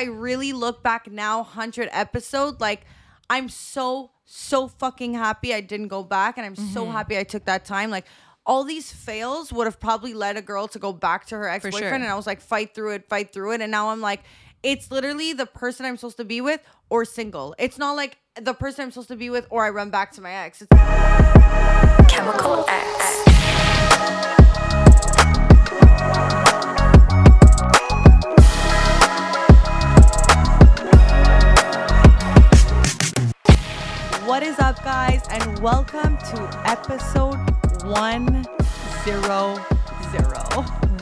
I really look back now, hundred episode, like I'm so so fucking happy I didn't go back, and I'm so Mm-hmm. happy I took that time. Like all these fails would have probably led a girl to go back to her ex boyfriend, sure. and I was like, fight through it, fight through it, and now I'm like. It's literally the person I'm supposed to be with or single. It's not like the person I'm supposed to be with or I run back to my ex. It's Chemical X. What is up, guys, and welcome to episode 100.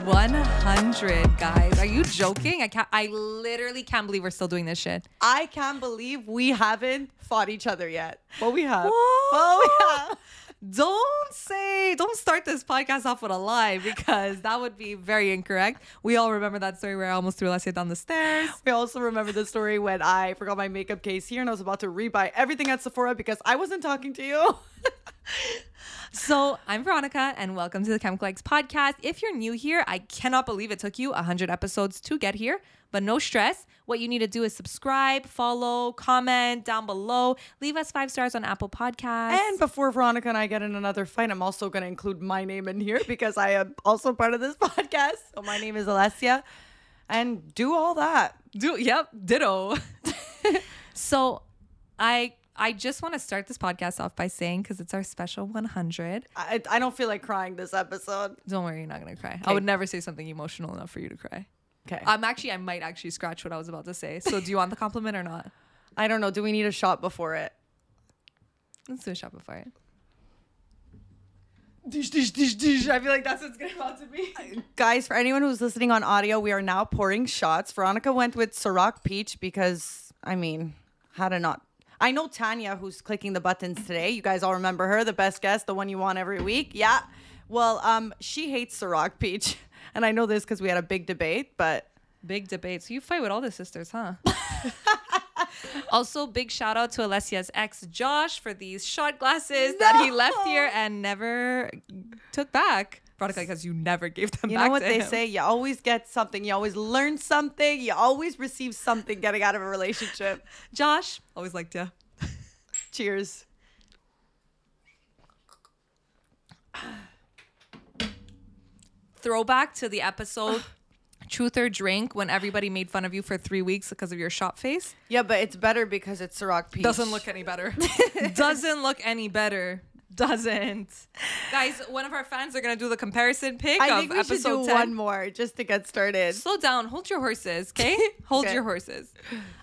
100 guys. Are you joking? I can't. I literally can't believe we're still doing this shit. I can't believe we haven't fought each other yet. But we have. What? But we have. Don't say. Don't start this podcast off with a lie because that would be very incorrect. We all remember that story where I almost threw Alessia down the stairs. We also remember the story when I forgot my makeup case here and I was about to rebuy everything at Sephora because I wasn't talking to you. So I'm Veronica, and welcome to the Chemical X podcast. If you're new here, I cannot believe it took you 100 episodes to get here, but no stress. What you need to do is subscribe, follow, comment down below, leave us five stars on Apple Podcasts. And before Veronica and I get in another fight, I'm also going to include my name in here because I am also part of this podcast. So my name is Alessia. And do all that. do yep, ditto. so I I just want to start this podcast off by saying because it's our special 100. I, I don't feel like crying this episode. Don't worry, you're not gonna cry. I would never say something emotional enough for you to cry. Okay. I'm actually I might actually scratch what I was about to say. So do you want the compliment or not? I don't know. Do we need a shot before it? Let's do a shot before it. Dish, dish, dish, dish. I feel like that's what's going about to be. Guys, for anyone who's listening on audio, we are now pouring shots. Veronica went with Ciroc Peach because, I mean, how to not. I know Tanya, who's clicking the buttons today. You guys all remember her, the best guest, the one you want every week. Yeah. Well, um, she hates Ciroc Peach. And I know this because we had a big debate, but Big debate. So you fight with all the sisters, huh? also, big shout out to Alessia's ex Josh for these shot glasses that he left here and never took back. Veronica, because you never gave them you back. know what to they him. say? You always get something. You always learn something. You always receive something getting out of a relationship. Josh, always liked you. Cheers. Throwback to the episode Truth or Drink when everybody made fun of you for three weeks because of your shop face. Yeah, but it's better because it's Ciroc Peach. Doesn't look any better. Doesn't look any better. Doesn't. Guys, one of our fans are gonna do the comparison pic I of think we should episode do 10. one more just to get started. slow down hold your horses okay hold Okay. your horses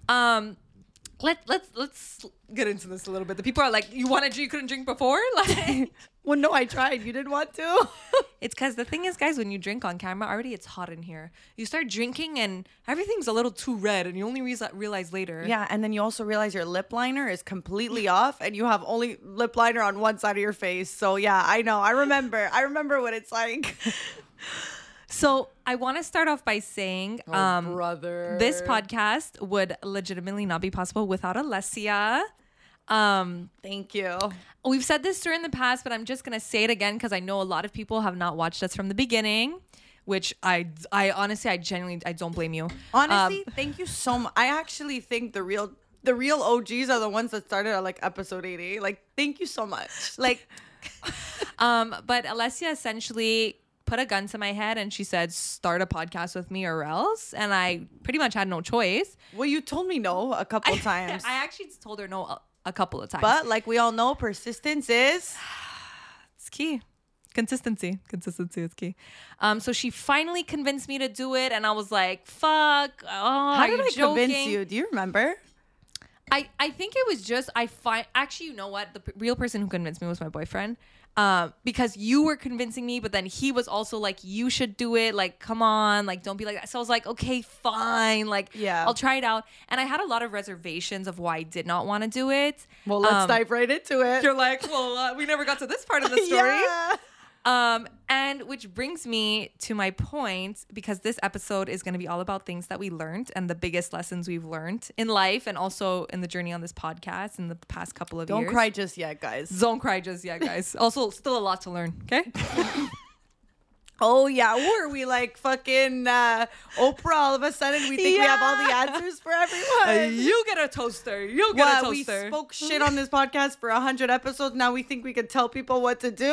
um let let's let's get into this a little bit the people are like you wanted to you couldn't drink before like Well, no, I tried. You didn't want to. it's because the thing is guys when you drink on camera already it's hot in here you start drinking and everything's a little too red and you only realize, realize later yeah, and then you also realize your lip liner is completely off, and you have only lip liner on one side of your face. So yeah, I know. I remember. I remember what it's like. So i want to start off by saying um brother. this podcast would legitimately not be possible without alessia um Thank you. We've said this during the past, but I'm just gonna say it again because I know a lot of people have not watched us from the beginning. Which I, I honestly, I genuinely, I don't blame you. Honestly, Um, thank you so much. I actually think the real. The real OGs are the ones that started at like episode 80. Like, thank you so much. Like, um, but Alessia essentially put a gun to my head and she said, "Start a podcast with me or else." And I pretty much had no choice. well, you told me no a couple times. I actually told her no a, a couple of times. but like we all know, persistence is. it's key. Consistency. Consistency is key. Um, so she finally convinced me to do it, and I was like, "Fuck! Oh, How did I convince you? Do you remember? I, I think it was just I find actually you know what the p- real person who convinced me was my boyfriend um because you were convincing me but then he was also like you should do it. Like come on. Like don't be like that. So I was like okay fine. Like Yeah. I'll try it out. And I had a lot of reservations of why I did not want to do it. Well, let's Um, dive right into it. you're like well uh, we never got to this part of the story. Yeah. Um, and which brings me to my point because this episode is going to be all about things that we learned and the biggest lessons we've learned in life and also in the journey on this podcast in the past couple of years. Don't cry just yet, guys. Don't cry just yet, guys. also, still a lot to learn. Okay. Oh yeah, were we like fucking uh, Oprah? All of a sudden, we think we have all the answers for everyone. you get a toaster. You get What, a we spoke shit on this podcast for hundred episodes. Now we think we could tell people what to do.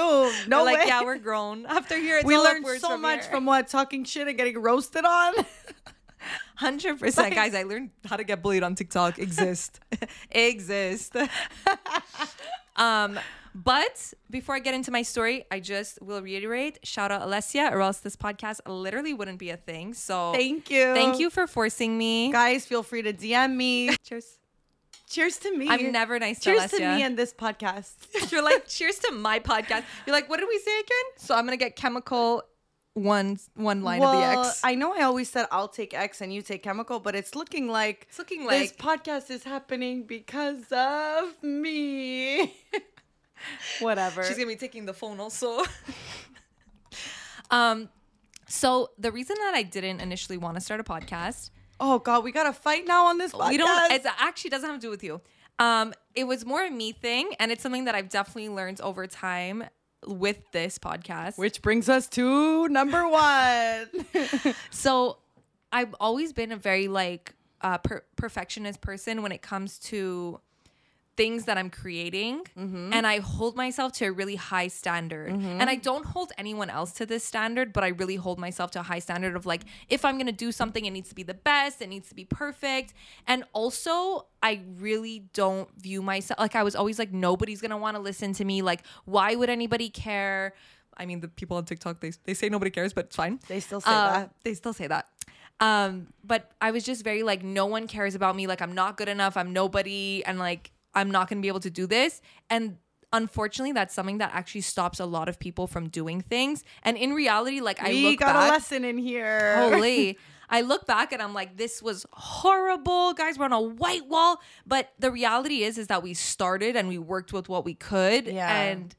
No We're like, way. yeah, we're grown. After here, it's we learned so much here. from what talking shit and getting roasted on. Hundred percent, guys. I learned how to get bullied on TikTok. Exist, exist. um, but before I get into my story, I just will reiterate: shout out Alessia, or else this podcast literally wouldn't be a thing. So Thank you. thank you for forcing me. guys. Feel free to DM me. Cheers. Cheers to me. I'm never nice to Cheers to me and this podcast. You're like, cheers to my podcast. You're like, what did we say again? So I'm gonna get chemical one one line of the X. I know I always said I'll take X and you take chemical, but it's looking like it's looking like this podcast is happening because of me. Whatever. she's gonna be taking the phone also. um, so the reason that I didn't initially want to start a podcast, oh God, we got to fight now on this podcast. we don't. It actually doesn't have to do with you. Um, it was more a me thing, and it's something that I've definitely learned over time with this podcast. Which brings us to number one. So I've always been a very like uh, per- perfectionist person when it comes to things that I'm creating, and I hold myself to a really high standard. And I don't hold anyone else to this standard, but I really hold myself to a high standard of like if I'm gonna do something, it needs to be the best, it needs to be perfect. And also, I really don't view myself like I was always like nobody's gonna want to listen to me. Like, why would anybody care? I mean, the people on TikTok they they say nobody cares, but it's fine. They still say Uh, that. They still say that. Um, but I was just very like, no one cares about me. Like, I'm not good enough. I'm nobody. And like, I'm not going to be able to do this. And unfortunately, that's something that actually stops a lot of people from doing things. And in reality, like, I look back, We look got back. a lesson in here. Holy. I look back and I'm like, this was horrible. Guys, we're on a white wall. But the reality is, is that we started and we worked with what we could. Yeah. And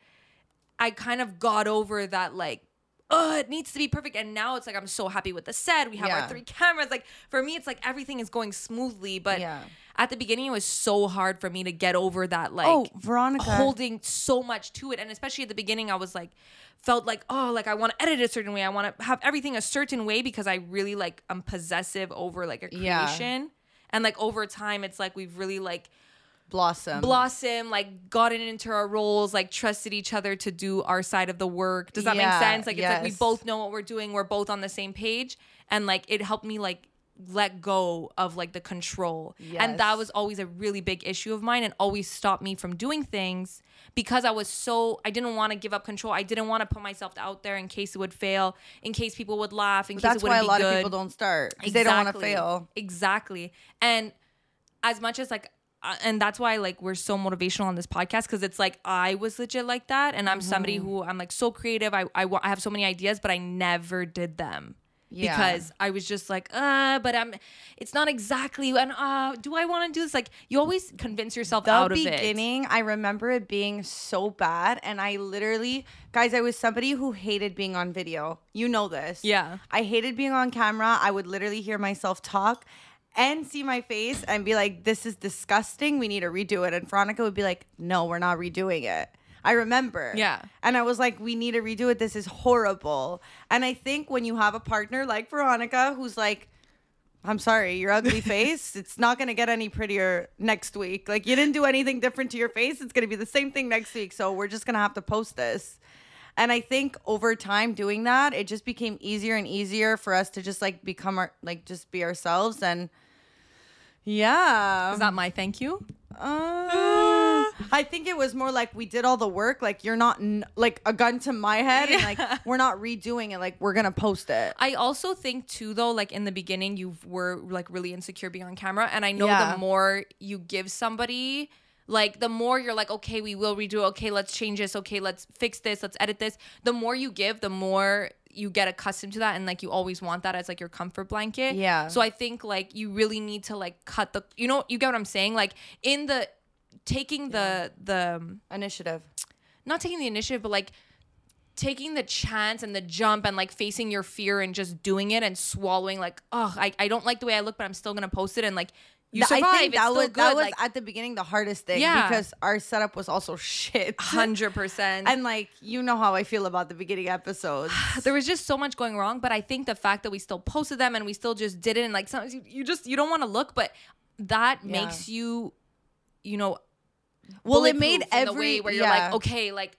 I kind of got over that, like, oh, it needs to be perfect. And now it's like, I'm so happy with the set. We have Yeah. our three cameras. Like, for me, it's like everything is going smoothly. But Yeah. at the beginning, it was so hard for me to get over that, oh, like, Oh, Veronica. holding so much to it and especially at the beginning i was like felt like oh like i want to edit a certain way i want to have everything a certain way because i really like i'm possessive over like a Yeah. creation and like over time it's like we've really like Blossom. blossom like gotten into our roles like trusted each other to do our side of the work does that Yeah, make sense like it's like we both know what we're doing we're both on the same page and like it helped me like let go of like the control and that was always a really big issue of mine and always stopped me from doing things because I was so I didn't want to give up control. I didn't want to put myself out there in case it would fail, in case people would laugh, in case That's it why wouldn't a lot good. of people don't start. 'cause They don't want to fail. Exactly. And as much as like and that's why like we're so motivational on this podcast because it's like I was legit like that and I'm somebody Mm-hmm. who I'm like so creative. I, I I have so many ideas, but I never did them. Yeah. Because I was just like, uh, but I'm, it's not exactly, and uh, do I want to do this? Like, you always convince yourself the out of it. beginning, I remember it being so bad, and I literally, guys, I was somebody who hated being on video. You know this. Yeah. I hated being on camera. I would literally hear myself talk and see my face and be like, "This is disgusting. We need to redo it." And Veronica would be like, "No, we're not redoing it." I remember. Yeah. And I was like, we need to redo it. This is horrible. And I think when you have a partner like Veronica who's like, I'm sorry, your ugly face, it's not going to get any prettier next week. Like, you didn't do anything different to your face. It's going to be the same thing next week. So, we're just going to have to post this. And I think over time doing that, it just became easier and easier for us to just like become our, like, just be ourselves. And yeah. Is that my thank you? Uh, I think it was more like we did all the work. Like you're not n- like a gun to my head, and like we're not redoing it. Like we're gonna post it. I also think too though, like in the beginning you were like really insecure being on camera. And I know Yeah. the more you give somebody, like the more you're like, okay, we will redo it. Okay, let's change this. Okay, let's fix this. Let's edit this. The more you give, the more you get accustomed to that and like you always want that as like your comfort blanket. Yeah. So I think like you really need to like cut the you know, you get what I'm saying? Like in the taking the the Initiative. not taking the initiative, but like taking the chance and the jump and like facing your fear and just doing it and swallowing like oh I, I don't like the way I look but I'm still gonna post it and like you survive I think that was good that was like at the beginning the hardest thing Yeah. because our setup was also shit. hundred percent and like you know how I feel about the beginning episodes. there was just so much going wrong but i think the fact that we still posted them and we still just did it and like sometimes you, you just you don't want to look but that Yeah. makes you you know Well, it made bulletproof in the every way where you're yeah. like okay like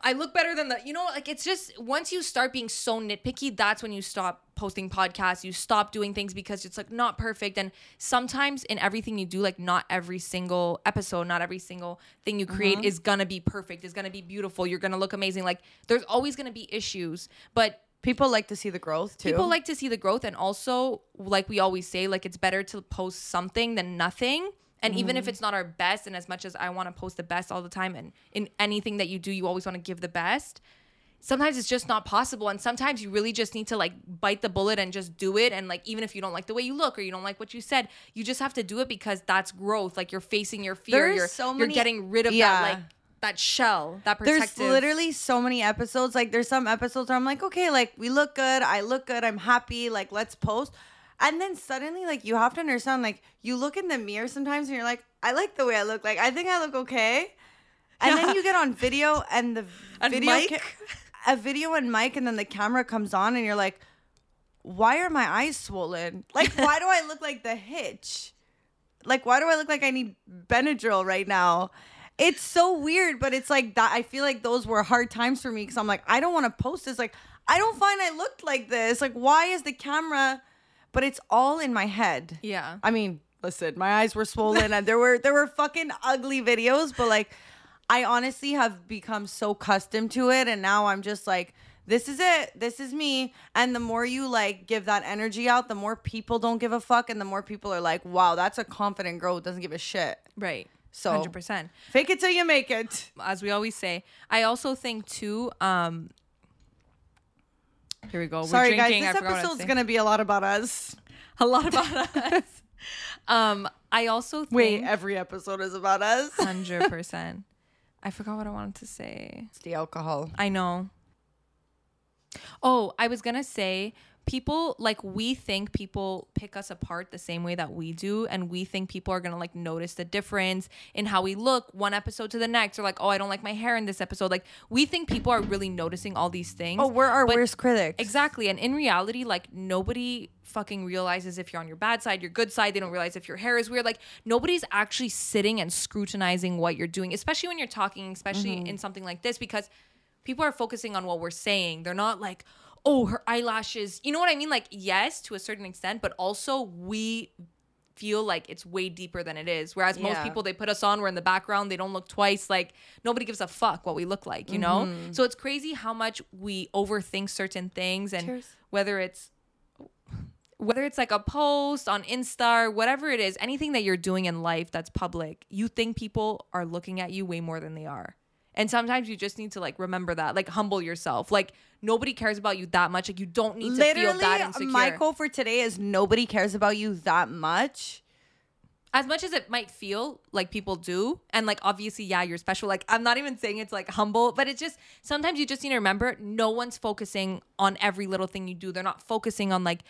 i look better than the you know like it's just once you start being so nitpicky that's when you stop posting podcasts you stop doing things because it's like not perfect and sometimes in everything you do like not every single episode not every single thing you create Mm-hmm. is gonna be perfect is gonna be beautiful you're gonna look amazing like there's always gonna be issues but People like to see the growth too. people like to see the growth and also like we always say like it's better to post something than nothing and even Mm-hmm. if it's not our best and as much as i want to post the best all the time and in anything that you do you always want to give the best sometimes it's just not possible and sometimes you really just need to like bite the bullet and just do it and like even if you don't like the way you look or you don't like what you said you just have to do it because that's growth like you're facing your fear There's you're, so many, you're getting rid of Yeah. that like that shell that there's protective literally so many episodes. Like there's some episodes where I'm like, okay, like we look good, I look good, I'm happy, like let's post. And then suddenly, like you have to understand, like you look in the mirror sometimes and you're like, I like the way I look. Like I think I look okay. And then you get on video and the And video, mic. ca- a video and mic, and then the camera comes on and you're like, why are my eyes swollen? Like why do I look like the hitch? Like why do I look like I need Benadryl right now? It's so weird, but it's like that. I feel like those were hard times for me because I'm like, I don't want to post this. Like, I don't find I looked like this. Like, why is the camera? But it's all in my head. yeah I mean, listen, my eyes were swollen and there were there were fucking ugly videos, but like, I honestly have become so accustomed to it, and now I'm just like. This is it. This is me. And the more you like give that energy out, the more people don't give a fuck, and the more people are like, "Wow, that's a confident girl who doesn't give a shit." right So- 100% Fake it till you make it. as we always say. I also think too. Um, here we go. We're Sorry, drinking. guys. This forgot what I episode's gonna be a lot about us. a lot about us. um, I also think Wait, every episode is about us. hundred percent. I forgot what I wanted to say. It's the alcohol. I know. Oh, I was gonna say people like we think people pick us apart the same way that we do and we think people are gonna like notice the difference in how we look one episode to the next or like oh i don't like my hair in this episode like we think people are really noticing all these things Oh, we're our But- worst critics. Exactly. And in reality, like nobody fucking realizes if you're on your bad side, your good side. They don't realize if your hair is weird. Like nobody's actually sitting and scrutinizing what you're doing, especially when you're talking, especially Mm-hmm. in something like this, because people are focusing on what we're saying. They're not like, oh, her eyelashes. You know what I mean? Like, yes, to a certain extent, but also we feel like it's way deeper than it is. Whereas most people they put us on, we're in the background, they don't look twice. Like nobody gives a fuck what we look like, you know? Mm-hmm. So it's crazy how much we overthink certain things and Cheers. whether it's whether it's like a post on Insta whatever it is, anything that you're doing in life that's public, you think people are looking at you way more than they are. And sometimes you just need to like remember that, like humble yourself. Like nobody cares about you that much. Like you don't need to feel that insecure. my quote for today is nobody cares about you that much. as much as it might feel like people do and like obviously yeah you're special like i'm not even saying it's like humble but it's just sometimes you just need to remember no one's focusing on every little thing you do they're not focusing on like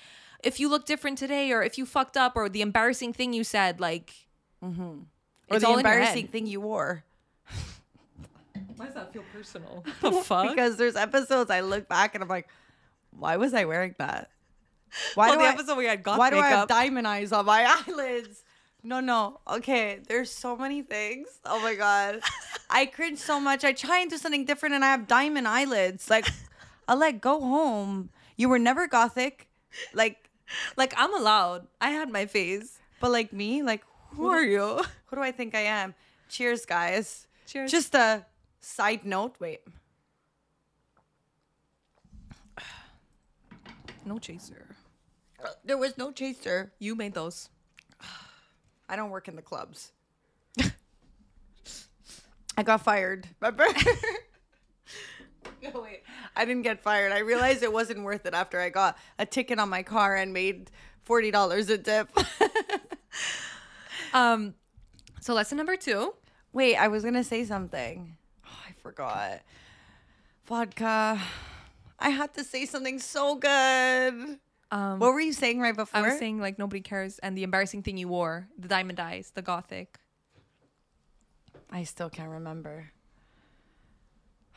if you look different today or if you fucked up or the embarrassing thing you said like mm-hmm. Or it's the all in your embarrassing thing you wore. why does that feel personal the fuck Because there's episodes I look back and I'm like, why was I wearing that? Why Well, do the I, episode we had goth why do I have diamond eyes on my eyelids? No, no. Okay, there's so many things. Oh my god, I cringe so much. I try and do something different, and I have diamond eyelids. Like, I'll like go home. You were never gothic, like, like i'm allowed i had my phase but like me, like, who are you who do I think I am? Cheers, guys. Cheers. Just a side note. Wait. no chaser There was no chaser. you made those I don't work in the clubs. I got fired. Remember? no, wait. I didn't get fired. I realized it wasn't worth it after I got a ticket on my car and made $40 a tip. um so lesson number two wait, I was going to say something. Forgot. Vodka. I had to say something so good. Um, What were you saying right before? I was saying like nobody cares, and the embarrassing thing you wore, the diamond eyes, the gothic. I still can't remember.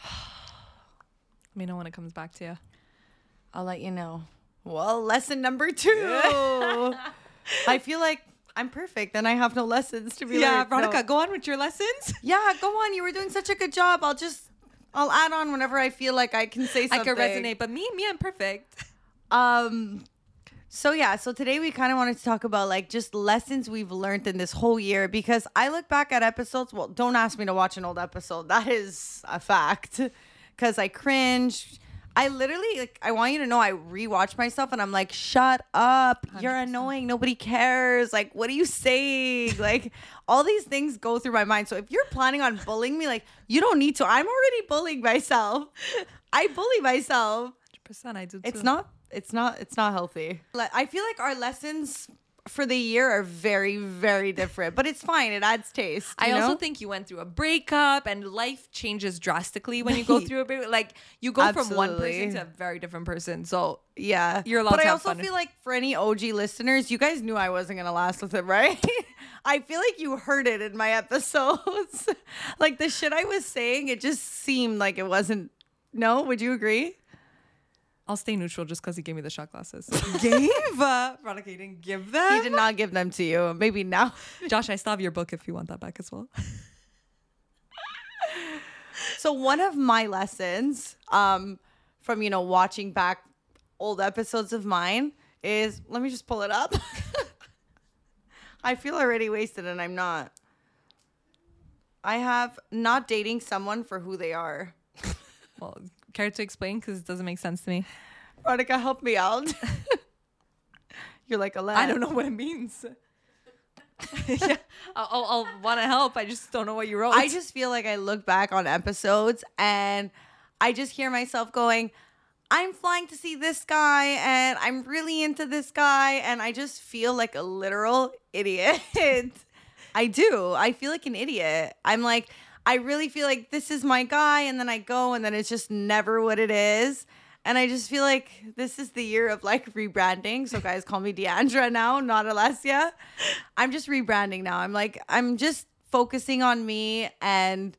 Let me know when it comes back to you. I'll let you know. Well, lesson number two. I feel like I'm perfect and I have no lessons to be like, no. go on with your lessons. Yeah, go on. You were doing such a good job. I'll just I'll add on whenever I feel like I can say something. I could resonate, but me, me, I'm perfect. Um so yeah, so today we kind of wanted to talk about like just lessons we've learned in this whole year because I look back at episodes, well, don't ask me to watch an old episode. That is a fact. Cuz I cringe. I literally like I want you to know I rewatch myself and I'm like, "Shut up. You're annoying. Nobody cares. Like, what are you saying?" like all these things go through my mind. So if you're planning on bullying me, like, you don't need to. I'm already bullying myself. I bully myself Percent, I do. Too. it's not it's not it's not healthy Like, i feel like our lessons for the year are very very different but it's fine. It adds taste I you also think you went through a breakup, and life changes drastically when you go through a breakup. Like you go from one person to a very different person. So yeah. You're allowed but i also fun. feel like for any og listeners you guys knew i wasn't gonna last with it right? I feel like you heard it in my episodes. Like the shit i was saying it just seemed like it wasn't no? Would you agree I'll stay neutral just because he gave me the shot glasses. gave Veronica, you didn't give them. he did not give them to you maybe now Josh, I still have your book if you want that back as well. So one of my lessons um from you know watching back old episodes of mine is let me just pull it up. I feel already wasted and I'm not. I have not dating someone for who they are. Well, care to explain because it doesn't make sense to me. Veronica, help me out. You're like a I don't know what it means. yeah, I'll, I'll, I'll want to help. I just don't know what you wrote. I just feel like I look back on episodes and I just hear myself going, I'm flying to see this guy and I'm really into this guy. And I just feel like a literal idiot. I do. I feel like an idiot. I'm like, I really feel like this is my guy. And then I go and then it's just never what it is. And I just feel like this is the year of like rebranding. So guys call me Deandra now, not Alessia. I'm just rebranding now. I'm like, I'm just focusing on me and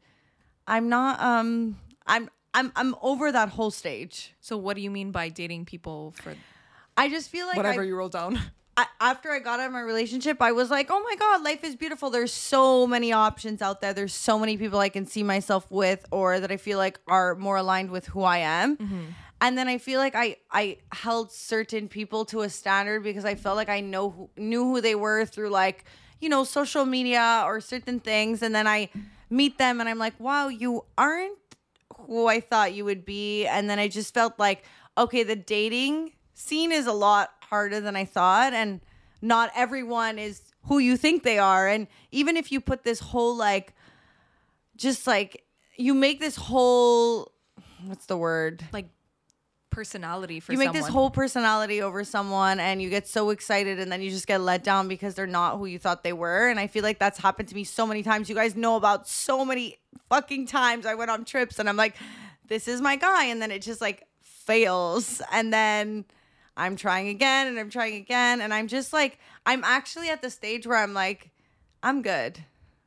I'm not um I'm I'm I'm over that whole stage. so, what do you mean by dating people for I just feel like whatever I, you roll down? I, after I got out of my relationship, I was like, oh my God, life is beautiful. There's so many options out there. There's so many people I can see myself with or that I feel like are more aligned with who I am. Mm-hmm. And then I feel like I, I held certain people to a standard because I felt like I know who, knew who they were through like, you know, social media or certain things. And then I meet them and I'm like, wow, you aren't who I thought you would be. And then I just felt like, okay, the dating scene is a lot harder than I thought. And not everyone is who you think they are. And even if you put this whole, like, just like, you make this whole, what's the word? Like personality for someone. you make someone. this whole personality over someone and you get so excited and then you just get let down because they're not who you thought they were and i feel like that's happened to me so many times you guys know about so many fucking times i went on trips and i'm like this is my guy and then it just like fails and then i'm trying again and i'm trying again and i'm just like i'm actually at the stage where i'm like i'm good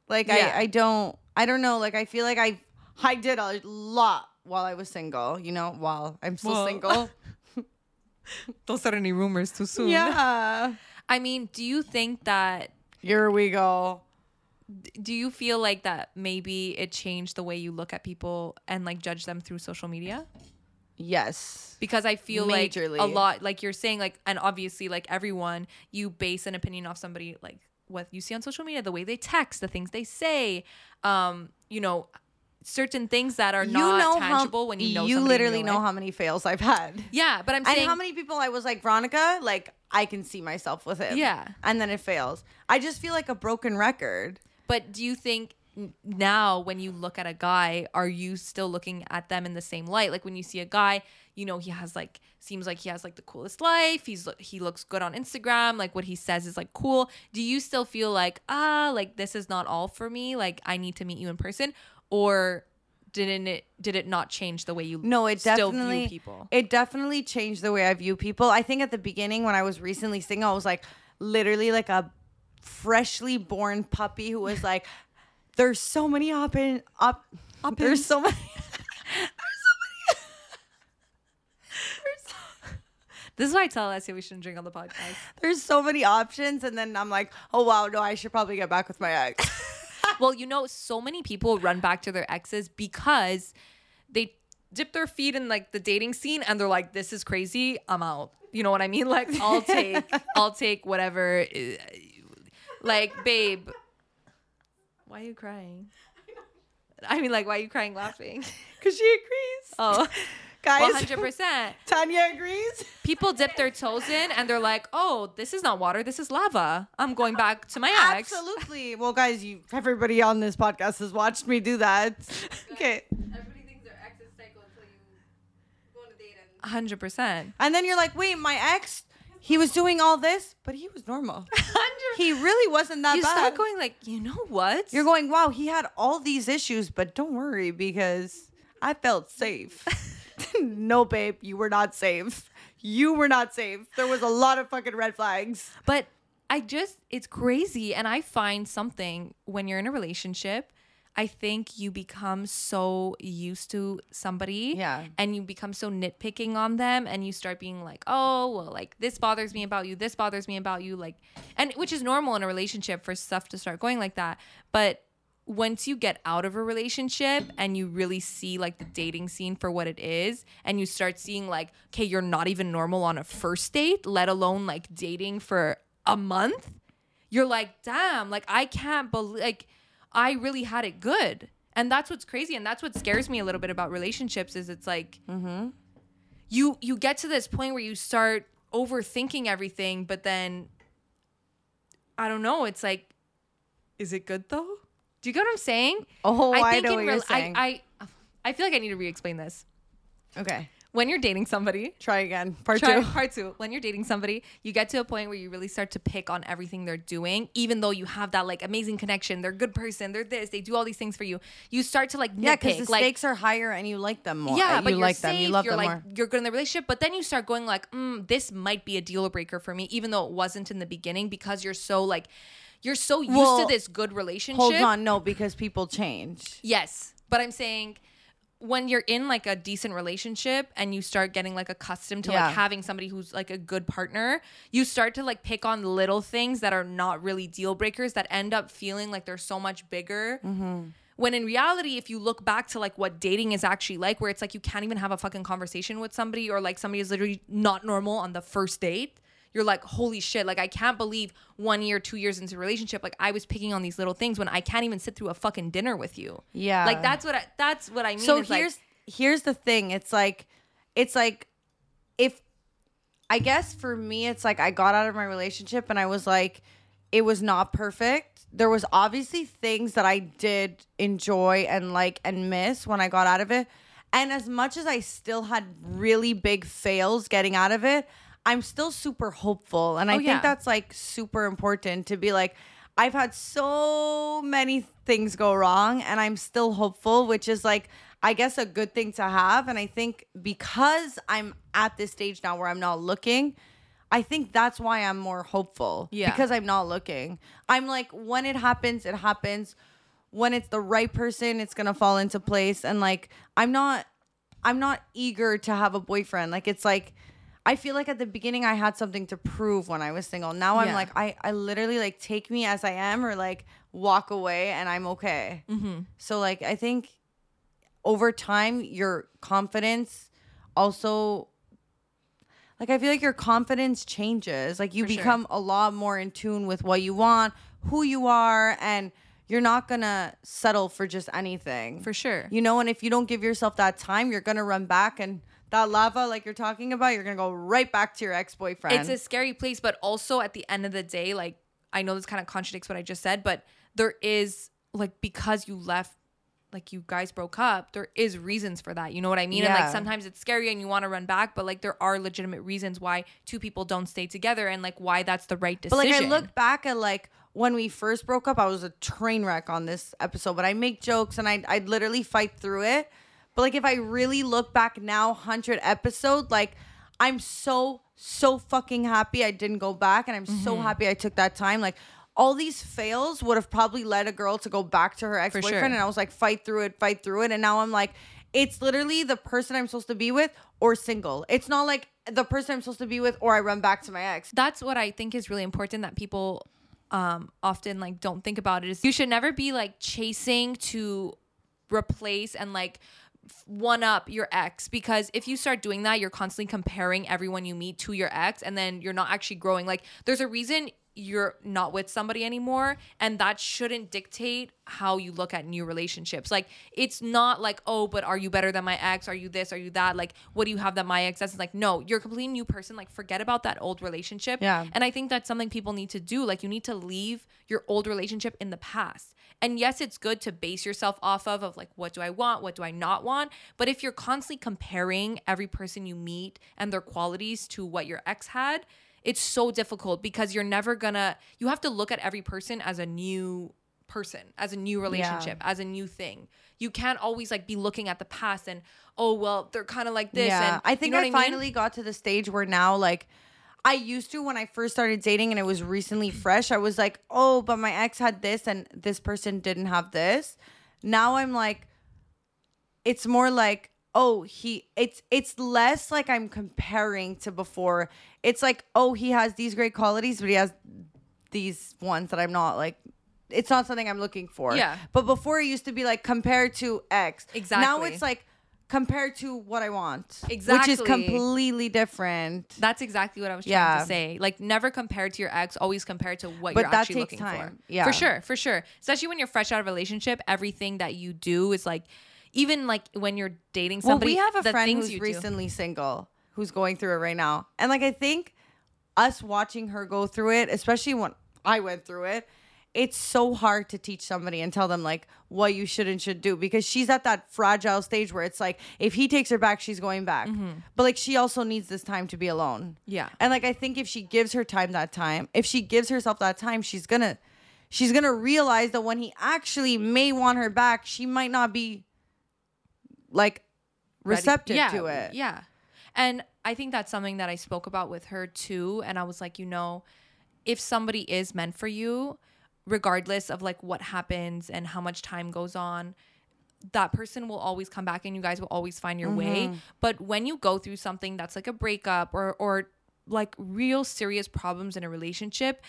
like Yeah. i i don't i don't know like i feel like i i did a lot while i was single you know while i'm still Well, single Don't start any rumors too soon. Yeah. I mean, do you think that? Here we go. Do you feel like that maybe it changed the way you look at people and like judge them through social media? Yes. because I feel like a lot, like you're saying, like, and obviously, like everyone, you base an opinion off somebody, like what you see on social media, the way they text, the things they say, um, you know, certain things that are you not tangible when you know. you literally know life. how many fails I've had. Yeah, but I'm And saying how many people I was like, Veronica, like I can see myself with it. Yeah. And then it fails. I just feel like a broken record. But do you think now when you look at a guy, are you still looking at them in the same light? Like when you see a guy, you know, he has like seems like he has like the coolest life. He's he looks good on Instagram. Like what he says is like cool. Do you still feel like ah, like this is not all for me? Like I need to meet you in person, or didn't it did it not change the way you No, it still definitely view people? It definitely changed the way I view people. I think at the beginning when I was recently single, I was like literally like a freshly born puppy who was like, "There's so many op op, there's so many." This is why I tell Alessia we shouldn't drink on the podcast. There's so many options, and then I'm like, "Oh wow, no, I should probably get back with my ex." well, you know, so many people run back to their exes because they dip their feet in like the dating scene and they're like, "This is crazy. I'm out." You know what I mean? Like, I'll take, I'll take whatever. uh, Like, babe, why are you crying? I mean, like, why are you crying, laughing? Because she agrees. Oh, Guys, one hundred percent. Tanya agrees. People dip their toes in and they're like, "Oh, this is not water. This is lava. I'm going back to my ex." Absolutely. Well, guys, you everybody on this podcast has watched me do that. Okay. Everybody thinks their ex is psycho until you go on a date and Hundred percent. And then you're like, wait, my ex, he was doing all this, but he was normal. he really wasn't that bad. You bad. start going like, you know what? you're going, wow, he had all these issues, but don't worry because I felt safe. no, babe, you were not safe. You were not safe. There was a lot of fucking red flags. But I just, it's crazy. And I find something when you're in a relationship, I think you become so used to somebody. Yeah. And you become so nitpicking on them and you start being like, oh, well, like this bothers me about you. This bothers me about you. Like, and which is normal in a relationship for stuff to start going like that. But once you get out of a relationship and you really see like the dating scene for what it is and you start seeing like okay you're not even normal on a first date let alone like dating for a month you're like damn like i can't believe like i really had it good and that's what's crazy and that's what scares me a little bit about relationships is it's like mm-hmm. you you get to this point where you start overthinking everything but then i don't know it's like is it good though do you get what i'm saying Oh, I, know in what you're saying. I, I I feel like I need to re-explain this. okay. When you're dating somebody, Try again. Part try, two. part two. When you're dating somebody, you get to a point where you really start to pick on everything they're doing, even though you have that like amazing connection. They're a good person. They're this. They do all these things for you. You start to like Yeah, because the like, stakes are higher and you like them more. yeah, but you're like safe. them. You love you're them like more. you're good in the relationship, but then you start going like, mm, this might be a deal breaker for me, even though it wasn't in the beginning because you're so like, you're so used Well, to this good relationship. Hold on, no, because people change. Yes, but I'm saying when you're in like a decent relationship and you start getting like accustomed to Yeah. like having somebody who's like a good partner, you start to like pick on little things that are not really deal breakers that end up feeling like they're so much bigger. Mm-hmm. When in reality, if you look back to like what dating is actually like, where it's like you can't even have a fucking conversation with somebody, or like somebody is literally not normal on the first date, you're like, holy shit, like I can't believe one year, two years into a relationship, like I was picking on these little things when I can't even sit through a fucking dinner with you. Yeah. Like that's what I that's what I mean. so is, like- here's here's the thing it's like it's like if i guess for me it's like i got out of my relationship and i was like it was not perfect there was obviously things that i did enjoy and like and miss when i got out of it and as much as i still had really big fails getting out of it i'm still super hopeful and i Oh, think yeah. that's like super important to be like i've had so many things go wrong and i'm still hopeful which is like I guess a good thing to have. And I think because I'm at this stage now where I'm not looking, I think that's why I'm more hopeful. Yeah. Because I'm not looking. I'm like, when it happens, it happens. When it's the right person, it's gonna fall into place. And like, I'm not, I'm not eager to have a boyfriend. Like, it's like, I feel like at the beginning I had something to prove when I was single. Now I'm Yeah. like, I, I literally like take me as I am or like walk away and I'm okay. Mm-hmm. So like, I think over time your confidence also like i feel like your confidence changes like you For sure. become a lot more in tune with what you want who you are and you're not gonna settle for just anything for sure. you know and if you don't give yourself that time you're gonna run back and that lava like you're talking about you're gonna go right back to your ex-boyfriend It's a scary place, but also at the end of the day, like I know this kind of contradicts what I just said, but there is like because you left like you guys broke up, there is reasons for that. You know what I mean? And like sometimes it's scary and you want to run back, but like there are legitimate reasons why two people don't stay together and like why that's the right decision. But like I look back at like when we first broke up, I was a train wreck on this episode, but I make jokes and I I'd literally fight through it. But like if I really look back now, 100 episode, like I'm so so fucking happy I didn't go back and I'm so happy I took that time. Like all these fails would have probably led a girl to go back to her ex-boyfriend sure. and I was like fight through it, fight through it and now I'm like it's literally the person I'm supposed to be with or single. It's not like the person I'm supposed to be with or I run back to my ex. that's what I think is really important that people um often like don't think about it is you should never be like chasing to replace and like one up your ex because if you start doing that you're constantly comparing everyone you meet to your ex and then you're not actually growing. Like there's a reason you're not with somebody anymore and that shouldn't dictate how you look at new relationships like it's not like oh but are you better than my ex are you this are you that like what do you have that my ex doesn't like no you're a completely new person like forget about that old relationship Yeah. and I think that's something people need to do. Like you need to leave your old relationship in the past. And yes, it's good to base yourself off of of like what do I want, what do I not want? But if you're constantly comparing every person you meet and their qualities to what your ex had, it's so difficult because you're never gonna you have to look at every person as a new person, as a new relationship, as a new thing. You can't always like be looking at the past and oh well, they're kind of like this Yeah, and I you think know I, mean? finally got to the stage where now, like, I used to when I first started dating and it was recently fresh. I was like, oh, but my ex had this and this person didn't have this. Now I'm like, it's more like, oh, he. It's it's less like I'm comparing to before. It's like, oh, he has these great qualities, but he has these ones that I'm not like. It's not something I'm looking for. Yeah. But before it used to be like compared to X. Exactly. Now it's like compared to what I want. Exactly. Which is completely different. That's exactly what I was trying Yeah. to say. Like never compare to your ex, always compare to what But you're actually looking time. for. Yeah. For sure, for sure. Especially when you're fresh out of a relationship, everything that you do is like even like when you're dating somebody. Well, we have a friend who's you do- recently single who's going through it right now. And like I think us watching her go through it, especially when I went through it, it's so hard to teach somebody and tell them like what you should and should do because she's at that fragile stage where it's like if he takes her back, she's going back. Mm-hmm. But like she also needs this time to be alone. Yeah. And like I think if she gives her time that time, if she gives herself that time, she's gonna she's gonna realize that when he actually may want her back, she might not be like receptive yeah, to it. Yeah. And I think that's something that I spoke about with her too. And I was like, you know, if somebody is meant for you, regardless of like what happens and how much time goes on, that person will always come back and you guys will always find your way. Mm-hmm. But when you go through something that's like a breakup or or like real serious problems in a relationship,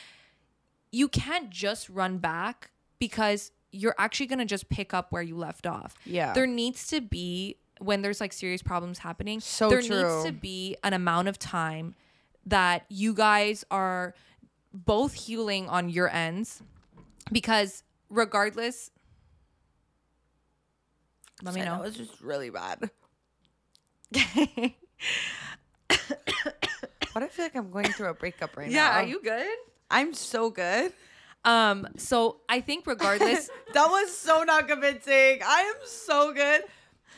you can't just run back because you're actually going to just pick up where you left off. Yeah. There needs to be when there's like serious problems happening, So there true. needs to be an amount of time that you guys are both healing on your ends because regardless let me I know. It's just really bad. But I feel like I'm going through a breakup right now. Yeah, are you good? I'm so good. Um so I think regardless That was so not convincing. I am so good.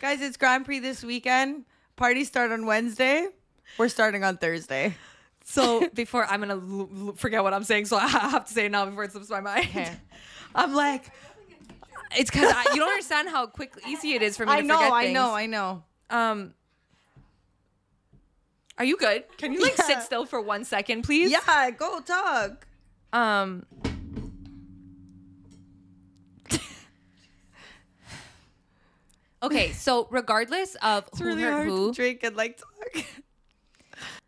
Guys, it's Grand Prix this weekend. Parties start on Wednesday. We're starting on Thursday. So before I'm gonna l- l- forget what I'm saying, so I have to say it now before it slips my mind. Okay. I'm like, it's because you don't understand how quick easy it is for me I to know, forget I things. know, I know. Um, are you good? Can you like Yeah. sit still for one second, please? Yeah, go talk. Um. Okay, so regardless of It's who really who, drink and like talk.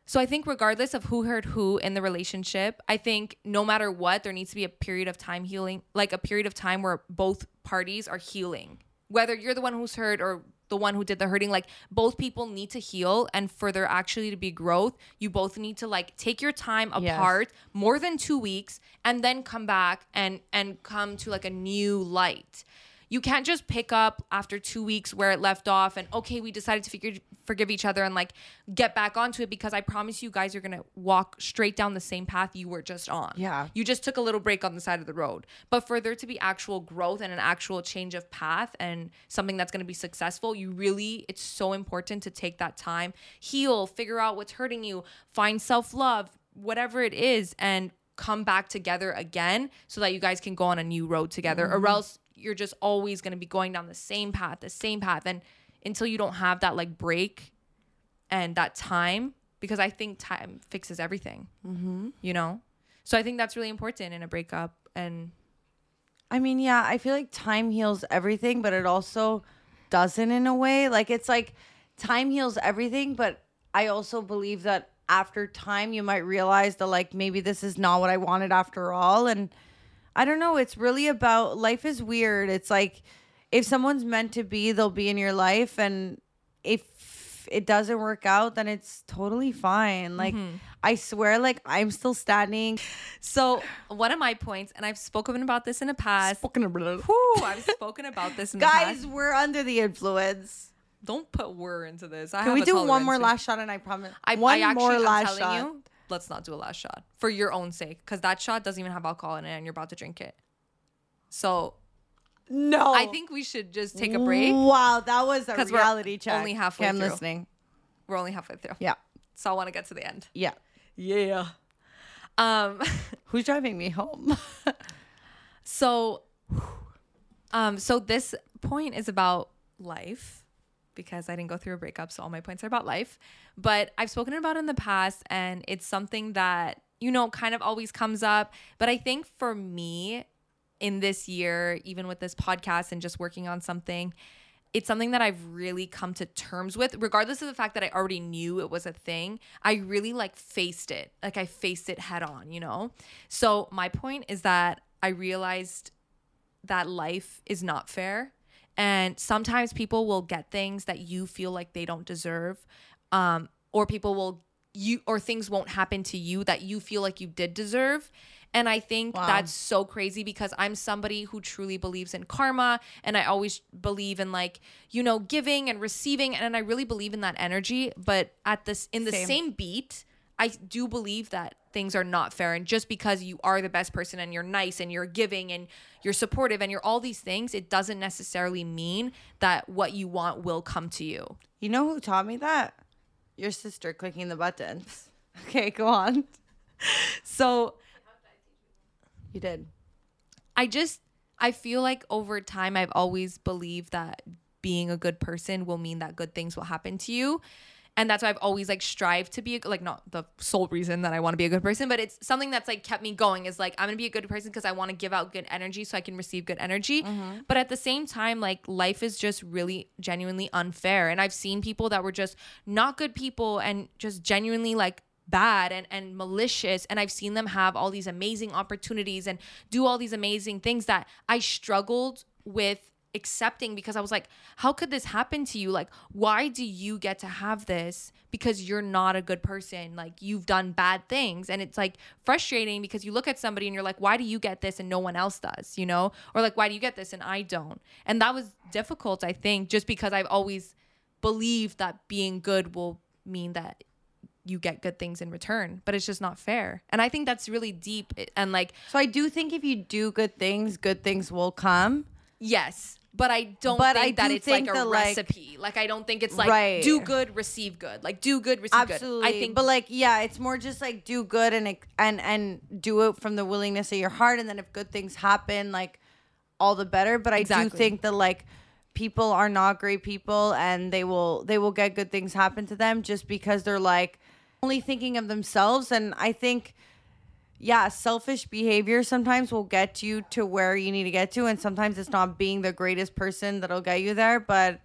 So I think regardless of who hurt who in the relationship, I think no matter what, there needs to be a period of time healing, like a period of time where both parties are healing. Whether you're the one who's hurt or the one who did the hurting, like both people need to heal and for there actually to be growth, you both need to like take your time Yes. apart more than 2 weeks and then come back and and come to like a new light. You can't just pick up after 2 weeks where it left off and okay, we decided to figure forgive each other and like get back onto it because I promise you guys are going to walk straight down the same path you were just on. Yeah. You just took a little break on the side of the road. But for there to be actual growth and an actual change of path and something that's going to be successful, you really, it's so important to take that time, heal, figure out what's hurting you, find self love, whatever it is. And come back together again so that you guys can go on a new road together or mm-hmm. else you're just always going to be going down the same path the same path and until you don't have that like break and that time because i think time fixes everything mm-hmm. you know so i think that's really important in a breakup and I mean, yeah, I feel like time heals everything, but it also doesn't in a way. Like it's like time heals everything, but I also believe that after time you might realize that like maybe this is not what I wanted after all and I don't know, it's really about life is weird. It's like if someone's meant to be, they'll be in your life and if it doesn't work out, then it's totally fine. Like mm-hmm. I swear like I'm still standing. so one of my points and i've spoken about this in the past Guys, Whew, i've spoken about this in the past we're under the influence. don't put word into this I Can have we a do one more last shot and I promise I, one I actually, more I'm last telling shot. you, let's not do a last shot for your own sake, because that shot doesn't even have alcohol in it, and you're about to drink it. So No. I think we should just take a break. Wow, that was a 'Cause we're reality check. only halfway Okay, I'm through. listening. We're only halfway through, Yeah. so I want to get to the end. Yeah. Yeah. Um. Who's driving me home? So, um, so this point is about life because I didn't go through a breakup, so all my points are about life. But I've spoken about it in the past, and it's something that you know kind of always comes up. But I think for me, in this year, even with this podcast and just working on something, it's something that I've really come to terms with, regardless of the fact that I already knew it was a thing. I really like faced it. Like I faced it head on, you know? So my point is that I realized that life is not fair. And sometimes people will get things that you feel like they don't deserve. Um, or people will you or things won't happen to you that you feel like you did deserve. And I think Wow. that's so crazy because I'm somebody who truly believes in karma and I always believe in like, you know, giving and receiving and I really believe in that energy, but at this in the Same. same beat, I do believe that things are not fair and just because you are the best person and you're nice and you're giving and you're supportive and you're all these things, it doesn't necessarily mean that what you want will come to you. you know who taught me that? Your sister clicking the buttons. Okay, go on. So You did. I just I feel like over time I've always believed that being a good person will mean that good things will happen to you. And that's why I've always like strived to be a, like not the sole reason that I want to be a good person, but it's something that's like kept me going is like I'm going to be a good person because I want to give out good energy so I can receive good energy. Mm-hmm. But at the same time like life is just really genuinely unfair. And I've seen people that were just not good people and just genuinely like bad and, and malicious. And i've seen them have all these amazing opportunities and do all these amazing things that i struggled with accepting because i was like how could this happen to you? Like why do you get to have this because you're not a good person? Like you've done bad things. And it's like frustrating because you look at somebody and you're like why do you get this and no one else does you know? Or like why do you get this and i don't? And that was difficult i think just because i've always believed that being good will mean that you get good things in return, but it's just not fair. And I think that's really deep and like So I do think if you do good things, good things will come. Yes, but I don't But I think that do it's like a that, like- recipe. Like I don't think it's like Right. do good, receive good. Like do good, receive Absolutely. good. I think but like, yeah, it's more just like do good and and and do it from the willingness of your heart, and then if good things happen, like all the better. But I do Exactly. think that like people are not great people, and they will they will get good things happen to them just because they're like only thinking of themselves. And I think. Yeah, selfish behavior sometimes will get you to where you need to get to, and sometimes it's not being the greatest person that'll get you there. But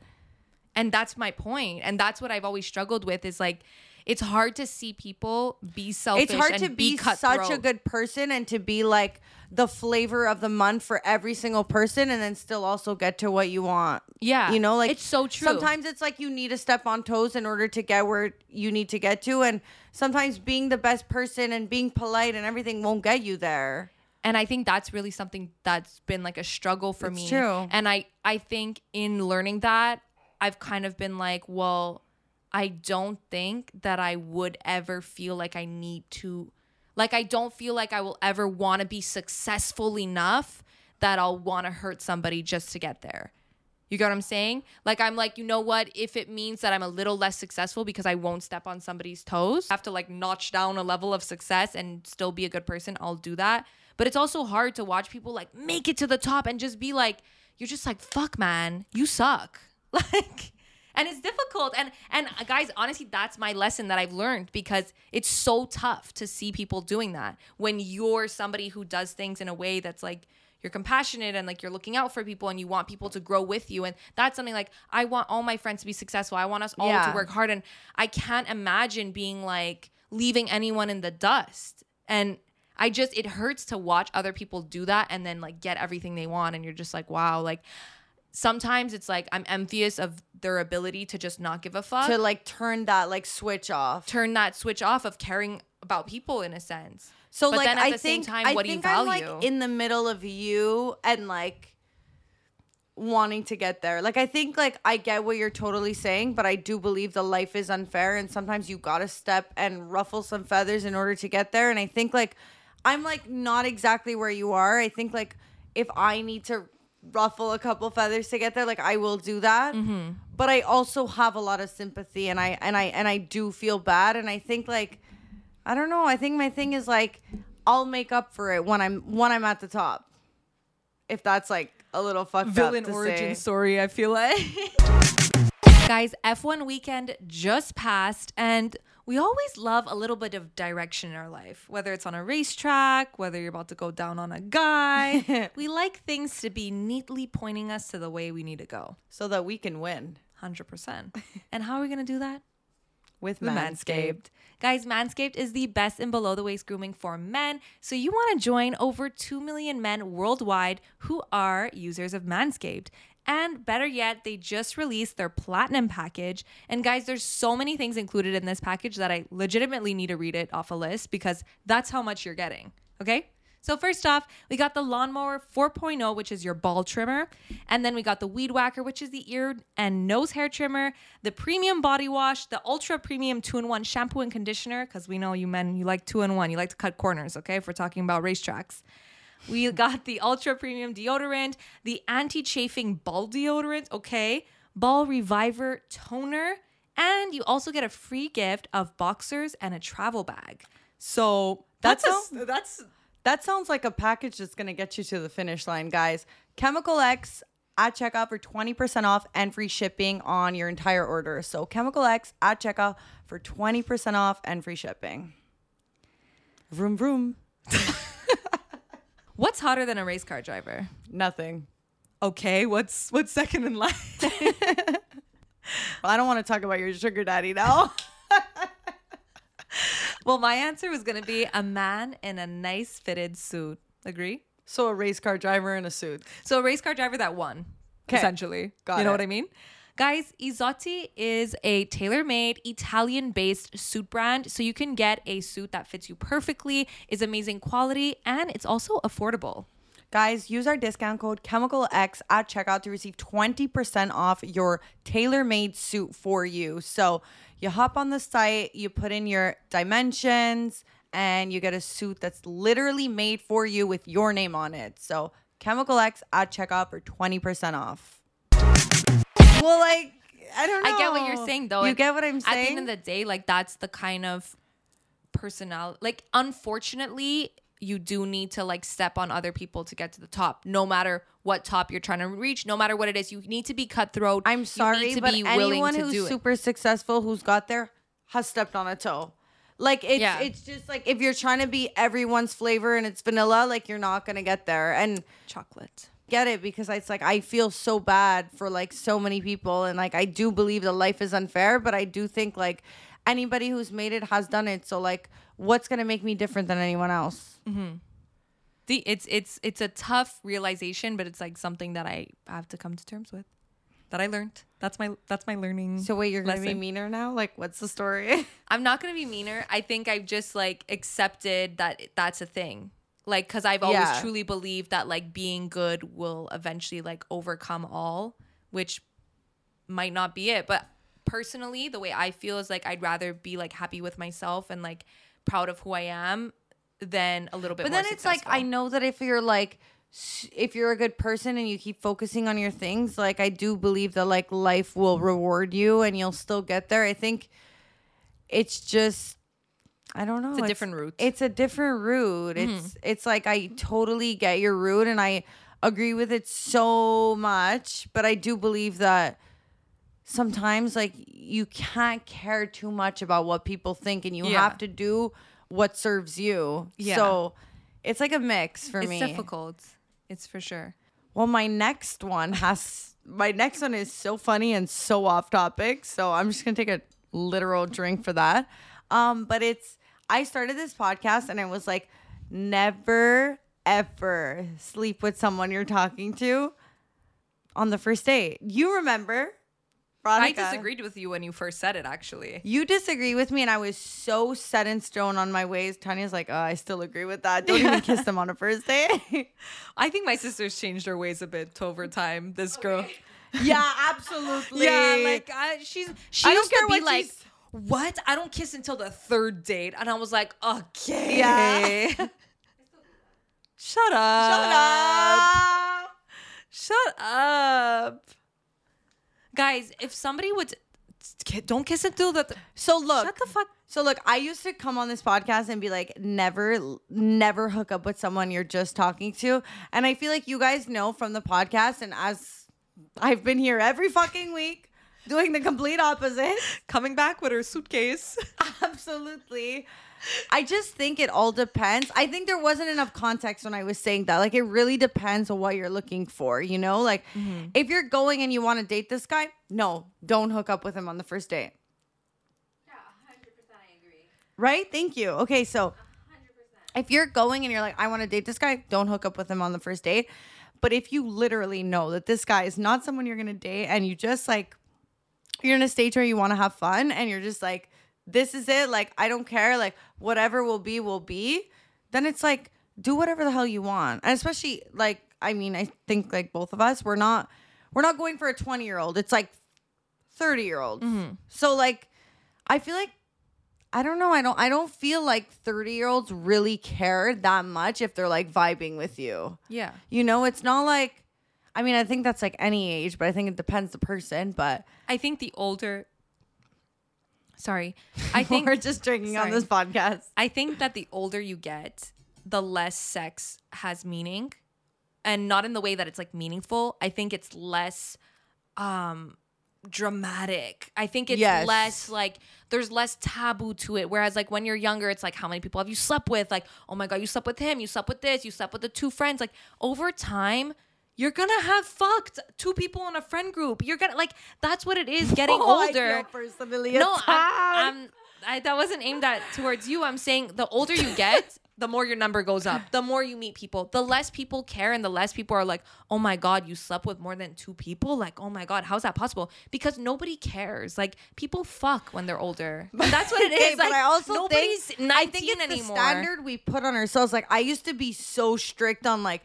and that's my point. And that's what I've always struggled with is like it's hard to see people be selfish. it's hard and to be, such a good person and to be like the flavor of the month for every single person and then still also get to what you want. Yeah. You know, like It's so true. Sometimes it's like you need to step on toes in order to get where you need to get to and sometimes being the best person and being polite and everything won't get you there. and i think that's really something that's been like a struggle for It's me true. and i i think in learning that i've kind of been like well i don't think that i would ever feel like i need to like i don't feel like i will ever want to be successful enough that i'll want to hurt somebody just to get there You get what I'm saying? Like I'm like, you know what? If it means that I'm a little less successful because I won't step on somebody's toes, I have to like notch down a level of success and still be a good person, I'll do that. But it's also hard to watch people like make it to the top and just be like, you're just like, fuck man, you suck. Like and it's difficult. And and uh, guys honestly that's my lesson that i've learned because it's so tough to see people doing that when you're somebody who does things in a way that's like you're compassionate and like you're looking out for people and you want people to grow with you. And that's something like i want all my friends to be successful. I want us all Yeah. to work hard. And i can't imagine being like leaving anyone in the dust. And i just it hurts to watch other people do that and then like get everything they want and you're just like wow. Like sometimes it's like i'm envious of their ability to just not give a fuck to like turn that like switch off. turn that switch off of caring about people in a sense So But like then at I the same think time, I what do you think I'm value? like in the middle of you and like wanting to get there. Like I think like I get what you're totally saying, but I do believe the life is unfair and sometimes you got to step and ruffle some feathers in order to get there and I think like I'm like not exactly where you are. I think like if I need to ruffle a couple feathers to get there, like I will do that. Mm-hmm. But I also have a lot of sympathy and I and I and I do feel bad and I think like I don't know. I think my thing is like I'll make up for it when I'm when I'm at the top. If that's like a little fucked villain up to origin say. story i feel like guys f1 weekend just passed and we always love a little bit of direction in our life whether it's on a racetrack whether you're about to go down on a guy we like things to be neatly pointing us to the way we need to go so that we can win 100% and how are we going to do that with with Manscaped. Guys, Manscaped is the best in below the waist grooming for men. So you want to join over 2 million men worldwide who are users of Manscaped. And better yet, they just released their platinum package. And guys, there's so many things included in this package that I legitimately need to read it off a list because that's how much you're getting. Okay? So first off, we got the lawnmower 4.0, which is your ball trimmer, and then we got the weed whacker, which is the ear and nose hair trimmer, the premium body wash, the ultra premium two-in-one shampoo and conditioner, because we know you men you like two-in-one, you like to cut corners, okay? If we're talking about racetracks. We got the ultra premium deodorant, the anti-chafing ball deodorant, okay? Ball reviver toner, and you also get a free gift of boxers and a travel bag. So That's that's a, that's That sounds like a package that's going to get you to the finish line, guys. Chemical X at checkout for 20% off and free shipping on your entire order. So Chemical X at checkout for 20% off and free shipping. Vroom vroom. What's hotter than a race car driver? Nothing. Okay, what's what's second in line? I don't want to talk about your sugar daddy now. well, my answer was gonna be a man in a nice fitted suit. Agree? so a race car driver in a suit. So a race car driver that won, 'Kay. essentially. Got you know it. what I mean? Guys, Izotti is a tailor-made Italian-based suit brand, so you can get a suit that fits you perfectly, is amazing quality, and it's also affordable. Guys, use our discount code ChemicalX at checkout to receive 20% off your tailor made suit for you. So you hop on the site, you put in your dimensions, and you get a suit that's literally made for you with your name on it. So Chemical X at checkout for 20% off. Well, like, I don't know. I get what you're saying though. You and get what I'm saying? At the end of the day, like that's the kind of personality. Like, unfortunately, you do need to like step on other people to get to the top. No matter what top you're trying to reach, no matter what it is, you need to be cutthroat. I'm sorry, but anyone who's do it. super successful who's got there has stepped on a toe. Like it's Yeah. it's just like if you're trying to be everyone's flavor and it's vanilla, like you're not gonna get there. And chocolate. Get it because it's like I feel so bad for like so many people and like I do believe that life is unfair, but I do think like anybody who's made it has done it. So like what's gonna make me different than anyone else? Mm-hmm. The, it's it's it's a tough realization, but it's like something that I have to come to terms with. That I learned. That's my that's my learning. So wait, you're gonna be meaner now? Like what's the story? I'm not gonna be meaner. I think I've just like accepted that that's a thing. Like, cause I've always Yeah. truly believed that like being good will eventually like overcome all, which might not be it. But personally, the way I feel is like I'd rather be like happy with myself and like proud of who I am than a little bit. But then it's like. I know that if you're like if you're a good person and you keep focusing on your things, like I do believe that like life will reward you and you'll still get there. I think it's just I don't know. It's a different route. It's a different route. It's it's like I totally get your route and I agree with it so much, but I do believe that sometimes like you can't care too much about what people think and you Yeah. have to do what serves you. Yeah. So it's like a mix for it's me. It's difficult. It's for sure. Well, my next one has my next one is so funny and so off topic. So I'm just gonna take a literal drink for that. Um, but it's I started this podcast and I was like never ever sleep with someone you're talking to on the first date. You remember? I disagreed with you when you first said it. Actually, You disagree with me, and I was so set in stone on my ways. Tanya's like, oh, I still agree with that. Don't even kiss them on a first date. I think my sister's changed her ways a bit over time. This girl. yeah, absolutely. Yeah, like I, she's she I don't care be what like, she's- "What? I don't kiss until the third date," and I was like, "Okay, Yeah. shut up, Shut up. shut up, guys." If somebody would don't kiss until the So look, shut the fuck. So look, I used to come on this podcast and be like, never, never hook up with someone you're just talking to. And I feel like you guys know from the podcast, and as I've been here every fucking week doing the complete opposite. Coming back with her suitcase. Absolutely. I just think it all depends. I think there wasn't enough context when I was saying that. Like, it really depends on what you're looking for, you know? Like, mm-hmm. if you're going and you want to date this guy, no, don't hook up with him on the first date. Yeah, 100% I agree. Right? Thank you. Okay, so 100%. if you're going and you're like, I want to date this guy, don't hook up with him on the first date. But if you literally know that this guy is not someone you're gonna date and you just like you're in a stage where you want to have fun and you're just like, this is it, like I don't care, like whatever will be, will be, then it's like do whatever the hell you want. And especially like, I mean, I think like both of us, we're not we're not going for a 20 year old. It's like 30 year olds. Mm-hmm. So like I feel like I don't know. I don't. I don't feel like thirty year olds really care that much if they're like vibing with you. Yeah. You know, it's not like. I mean, I think that's like any age, but I think it depends the person. But I think the older. Sorry, I think we're just drinking on this podcast. I think that the older you get, the less sex has meaning. And not in the way that it's like meaningful. I think it's less um dramatic. I think it's Yes. less like there's less taboo to it. Whereas like when you're younger, it's like how many people have you slept with? Like, oh my god, you slept with him, you slept with this, you slept with the two friends. Like over time, you're gonna have fucked two people in a friend group. You're gonna like that's what it is getting Oh, I older. feel personally No. I'm, I'm, I, that wasn't aimed at towards you. I'm saying the older you get, the more your number goes up. The more you meet people, the less people care, and the less people are like, "Oh my god, you slept with more than two people." Like, "Oh my god, how's that possible?" Because nobody cares. Like, people fuck when they're older. But that's what it is. Okay, like, but I also nobody's think 19 I think it's anymore. the standard we put on ourselves. Like I used to be so strict on like.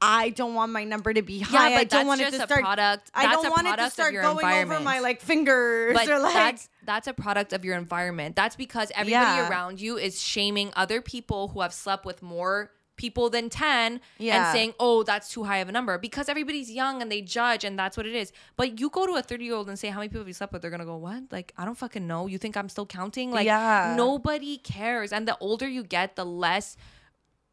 I don't want my number to be high. but I don't want it to a start. product- I don't want it to start going over my like fingers but or like. that's that's a product of your environment. That's because everybody Yeah. around you is shaming other people who have slept with more people than 10 Yeah. and saying, "Oh, that's too high of a number." Because everybody's young and they judge and that's what it is. But you go to a 30-year-old and say, "How many people have you slept with?" They're going to go, "What? Like, I don't fucking know. You think I'm still counting?" Like Yeah. nobody cares. And the older you get, the less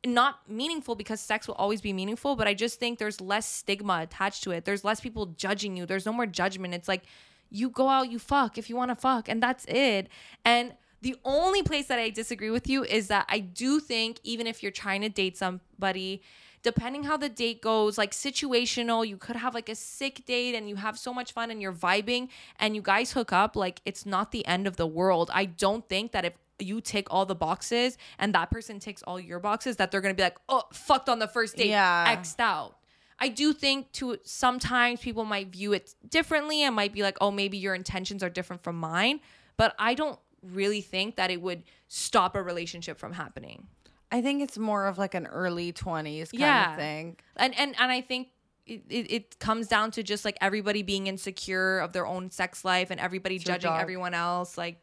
not meaningful because sex will always be meaningful, but I just think there's less stigma attached to it. There's less people judging you. There's no more judgment. It's like you go out, you fuck if you want to fuck, and that's it. And the only place that I disagree with you is that I do think even if you're trying to date somebody, depending how the date goes, like situational, you could have like a sick date and you have so much fun and you're vibing and you guys hook up, like it's not the end of the world. I don't think that if you tick all the boxes and that person ticks all your boxes that they're gonna be like, oh, fucked on the first date, Yeah. xed out. I do think to sometimes people might view it differently and might be like, oh, maybe your intentions are different from mine. But I don't really think that it would stop a relationship from happening. I think it's more of like an early twenties kind Yeah. of thing. And and and I think it, it, it comes down to just like everybody being insecure of their own sex life and everybody your judging everyone else. Like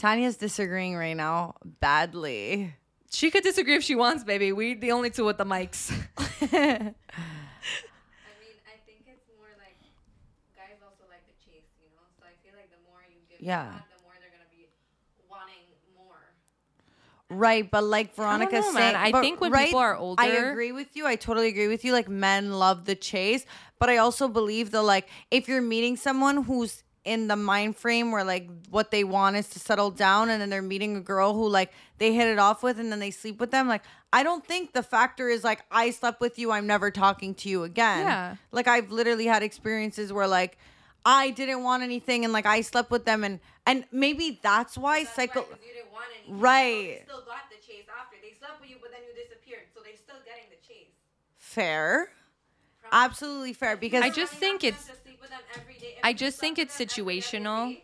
Tanya's disagreeing right now badly. She could disagree if she wants, baby. We the only two with the mics. I mean, I think it's more like guys also like the chase, you know. So I feel like the more you give Yeah. them the more they're gonna be wanting more. Right, but like Veronica know, man. said, I but, think when right, people are older, I agree with you. I totally agree with you. Like men love the chase, but I also believe that like if you're meeting someone who's in the mind frame where like what they want is to settle down and then they're meeting a girl who like they hit it off with and then they sleep with them like I don't think the factor is like I slept with you I'm never talking to you again. Yeah. Like I've literally had experiences where like I didn't want anything and like I slept with them and and maybe that's why That's psycho why, 'cause you didn't want anything. Right. So still got the chase after. They slept with you, but then you disappeared. So they're still getting the chase. fair. Absolutely fair because I just think Running it's- after them to sleep with them every day. If I just think it's them every other situational.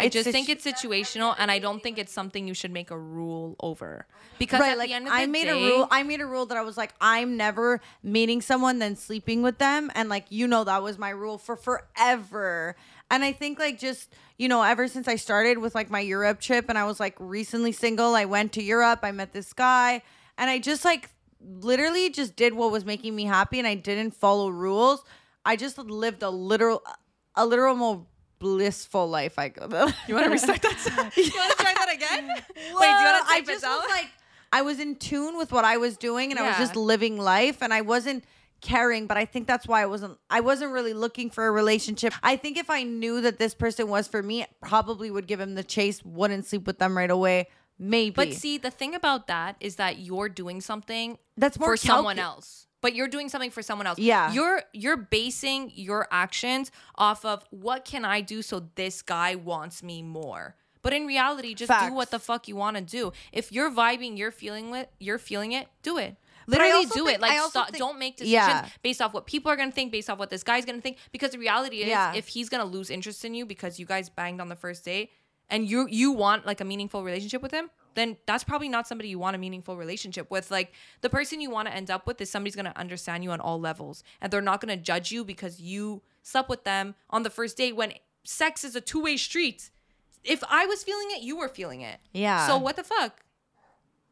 I It's just situ- think it's situational, and I don't think it's something you should make a rule over. Because right at like the end of the i made day, a rule i made a rule that i was like i'm never meeting someone then sleeping with them and like you know that was my rule for forever and i think like just you know ever since i started with like my europe trip and i was like recently single i went to europe i met this guy and i just like literally just did what was making me happy and i didn't follow rules i just lived a literal a literal more blissful life i go you want to restart that? you want to try that again? Wait, do you want to I just was like, I was in tune with what I was doing, and I was just living life, and I wasn't caring. But I think that's why I wasn't. I wasn't really looking for a relationship. I think if I knew that this person was for me, probably would give him the chase. Wouldn't sleep with them right away. Maybe. But see, the thing about that is that you're doing something That's more for someone else. But you're doing something for someone else. Yeah. You're you're basing your actions off of what can I do so this guy wants me more. But in reality, just do what the fuck you want to do. If you're vibing, you're feeling it, you're feeling it, do it. Literally do think- it. Like stop, think- don't make decisions Yeah. based off what people are gonna think, based off what this guy's gonna think. Because the reality is, Yeah. if he's gonna lose interest in you because you guys banged on the first date, and you you want like a meaningful relationship with him, then that's probably not somebody you want a meaningful relationship with. Like the person you want to end up with is somebody's gonna understand you on all levels, and they're not gonna judge you because you slept with them on the first date when sex is a two way street. If I was feeling it, you were feeling it. Yeah. So what the fuck?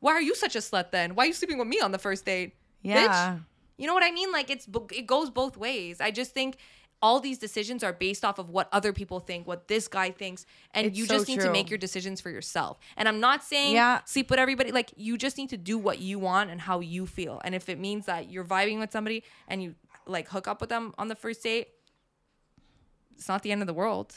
Why are you such a slut then? Why are you sleeping with me on the first date? Yeah. Bitch? You know what I mean? Like it's it goes both ways. I just think all these decisions are based off of what other people think, what this guy thinks, and It's you so just need to make your decisions for yourself. And I'm not saying Yeah. sleep with everybody. Like you just need to do what you want and how you feel. And if it means that you're vibing with somebody and you like hook up with them on the first date, it's not the end of the world.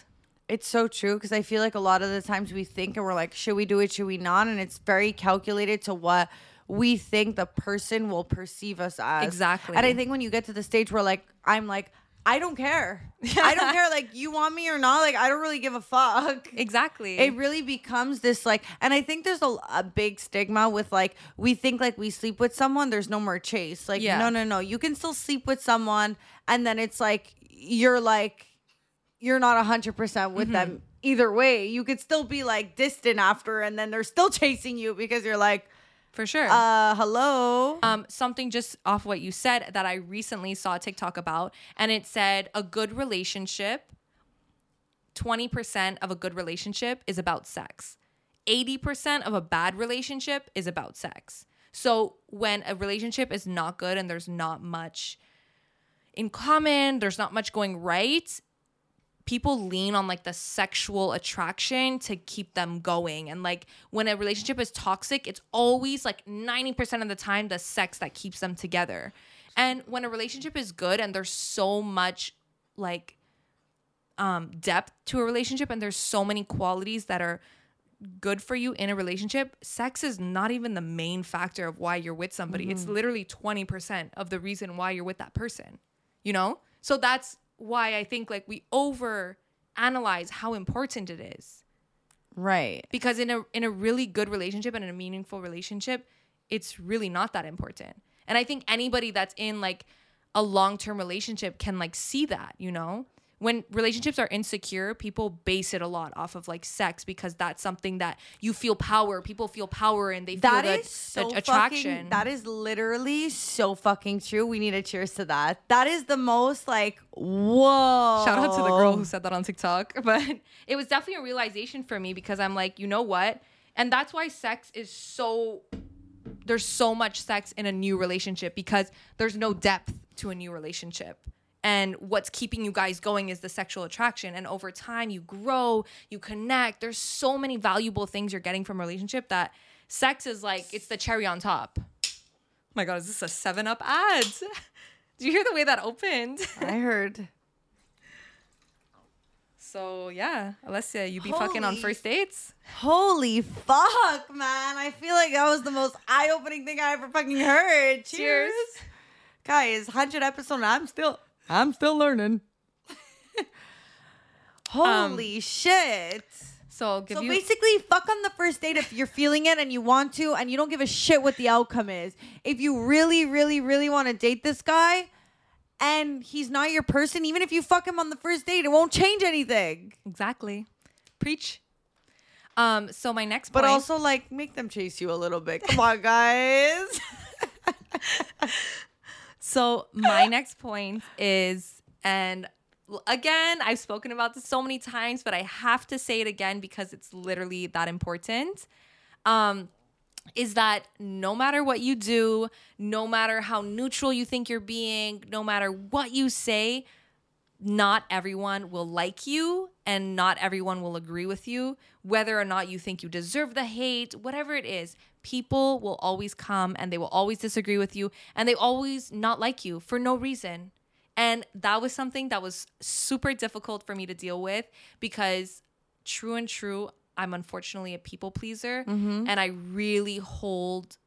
It's so true because I feel like a lot of the times we think and we're like, should we do it? Should we not? And it's very calculated to what we think the person will perceive us as. Exactly. And I think when you get to the stage where like I'm like, I don't care. I don't care. Like you want me or not. Like I don't really give a fuck. Exactly. It really becomes this like, and I think there's a, a big stigma with like we think like we sleep with someone, there's no more chase. Like Yeah. no, no, no. You can still sleep with someone, and then it's like you're like you're not hundred percent with them mm-hmm. either way. You could still be like distant after, and then they're still chasing you because you're like, for sure. uh, hello. um, something just off what you said that I recently saw a TikTok about, and it said a good relationship, 20% of a good relationship is about sex. 80% of a bad relationship is about sex. So when a relationship is not good and there's not much in common, there's not much going right, people lean on like the sexual attraction to keep them going. And like when a relationship is toxic, it's always like 90% of the time the sex that keeps them together. And when a relationship is good and there's so much like um depth to a relationship and there's so many qualities that are good for you in a relationship, sex is not even the main factor of why you're with somebody. It's literally 20% of the reason why you're with that person. You know? So that's why I think like we over analyze how important it is. right. Because in a in a really good relationship and in a meaningful relationship, it's really not that important. And I think anybody that's in like a long-term relationship can like see that, you know? When relationships are insecure, people base it a lot off of like sex because that's something that you feel power. People feel power and they feel That the, so the attraction. Fucking, that is literally so fucking true. We need a cheers to that. That is the most like whoa. Shout out to the girl who said that on TikTok. But it was definitely a realization for me because I'm like, you know what? And that's why sex is so there's so much sex in a new relationship because there's no depth to a new relationship. And what's keeping you guys going is the sexual attraction. And over time, you grow, you connect. There's so many valuable things you're getting from a relationship that sex is like, it's the cherry on top. Oh my God, is this a 7 Up ad? Do you hear the way that opened? I heard. So, yeah, Alessia, you be fucking on first dates? Holy fuck, man. I feel like that was the most eye opening thing I ever fucking heard. Cheers. Guys, 100 episode and I'm still I'm still learning. Holy shit. So, I'll give So you. basically, fuck on the first date if you're feeling it and you want to, and you don't give a shit what the outcome is. If you really, really, really want to date this guy, and he's not your person, even if you fuck him on the first date, it won't change anything. Exactly. Preach. Um, so my next But point, also, like, make them chase you a little bit. Come on, guys. so my next point is, and again, I've spoken about this so many times, but I have to say it again because it's literally that important. Um, is that no matter what you do, no matter how neutral you think you're being, no matter what you say, not everyone will like you and not everyone will agree with you. Whether or not you think you deserve the hate, whatever it is, people will always come and they will always disagree with you and they always not like you for no reason. And that was something that was super difficult for me to deal with because true and true, I'm unfortunately a people pleaser mm-hmm. and I really hold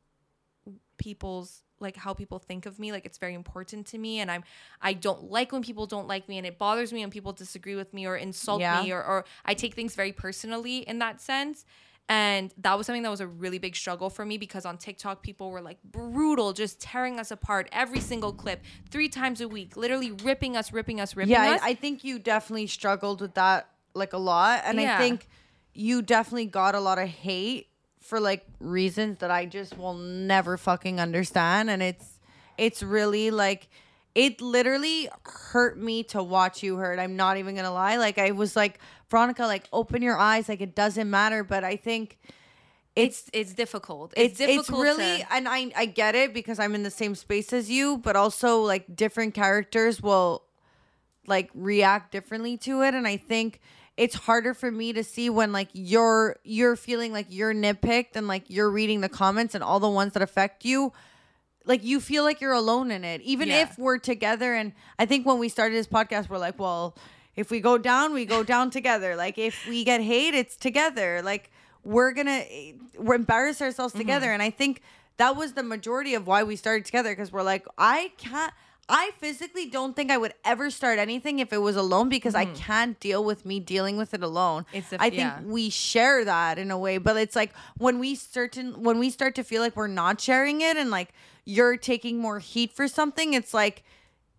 people's like how people think of me like it's very important to me and i'm i don't like when people don't like me and it bothers me when people disagree with me or insult Yeah. me or, or i take things very personally in that sense and that was something that was a really big struggle for me because on tiktok people were like brutal just tearing us apart every single clip three times a week literally ripping us ripping us ripping yeah, us I, I think you definitely struggled with that, like, a lot. And Yeah. I think you definitely got a lot of hate for, like, reasons that I just will never fucking understand. And it's, it's really, like, it literally hurt me to watch you hurt. I'm not even gonna lie. Like, I was like, Veronica, like, open your eyes. Like, it doesn't matter. But I think it's it's difficult it's it's, it's difficult really to- and I I get it because I'm in the same space as you, but also like different characters will like react differently to it and I think it's harder for me to see when like you're you're feeling like you're nitpicked and like you're reading the comments and all the ones that affect you like you feel like you're alone in it even Yeah. if we're together and i think when we started this podcast we're like well if we go down we go down together. Like if we get hate it's together. Like we're gonna eh, we're embarrass ourselves mm-hmm. together. And i think that was the majority of why we started together because we're like i can't I physically don't think I would ever start anything if it was alone because I mm-hmm. can't deal with me dealing with it alone. It's a- I think yeah. we share that in a way but it's like when we certain when we start to feel like we're not sharing it and like you're taking more heat for something it's like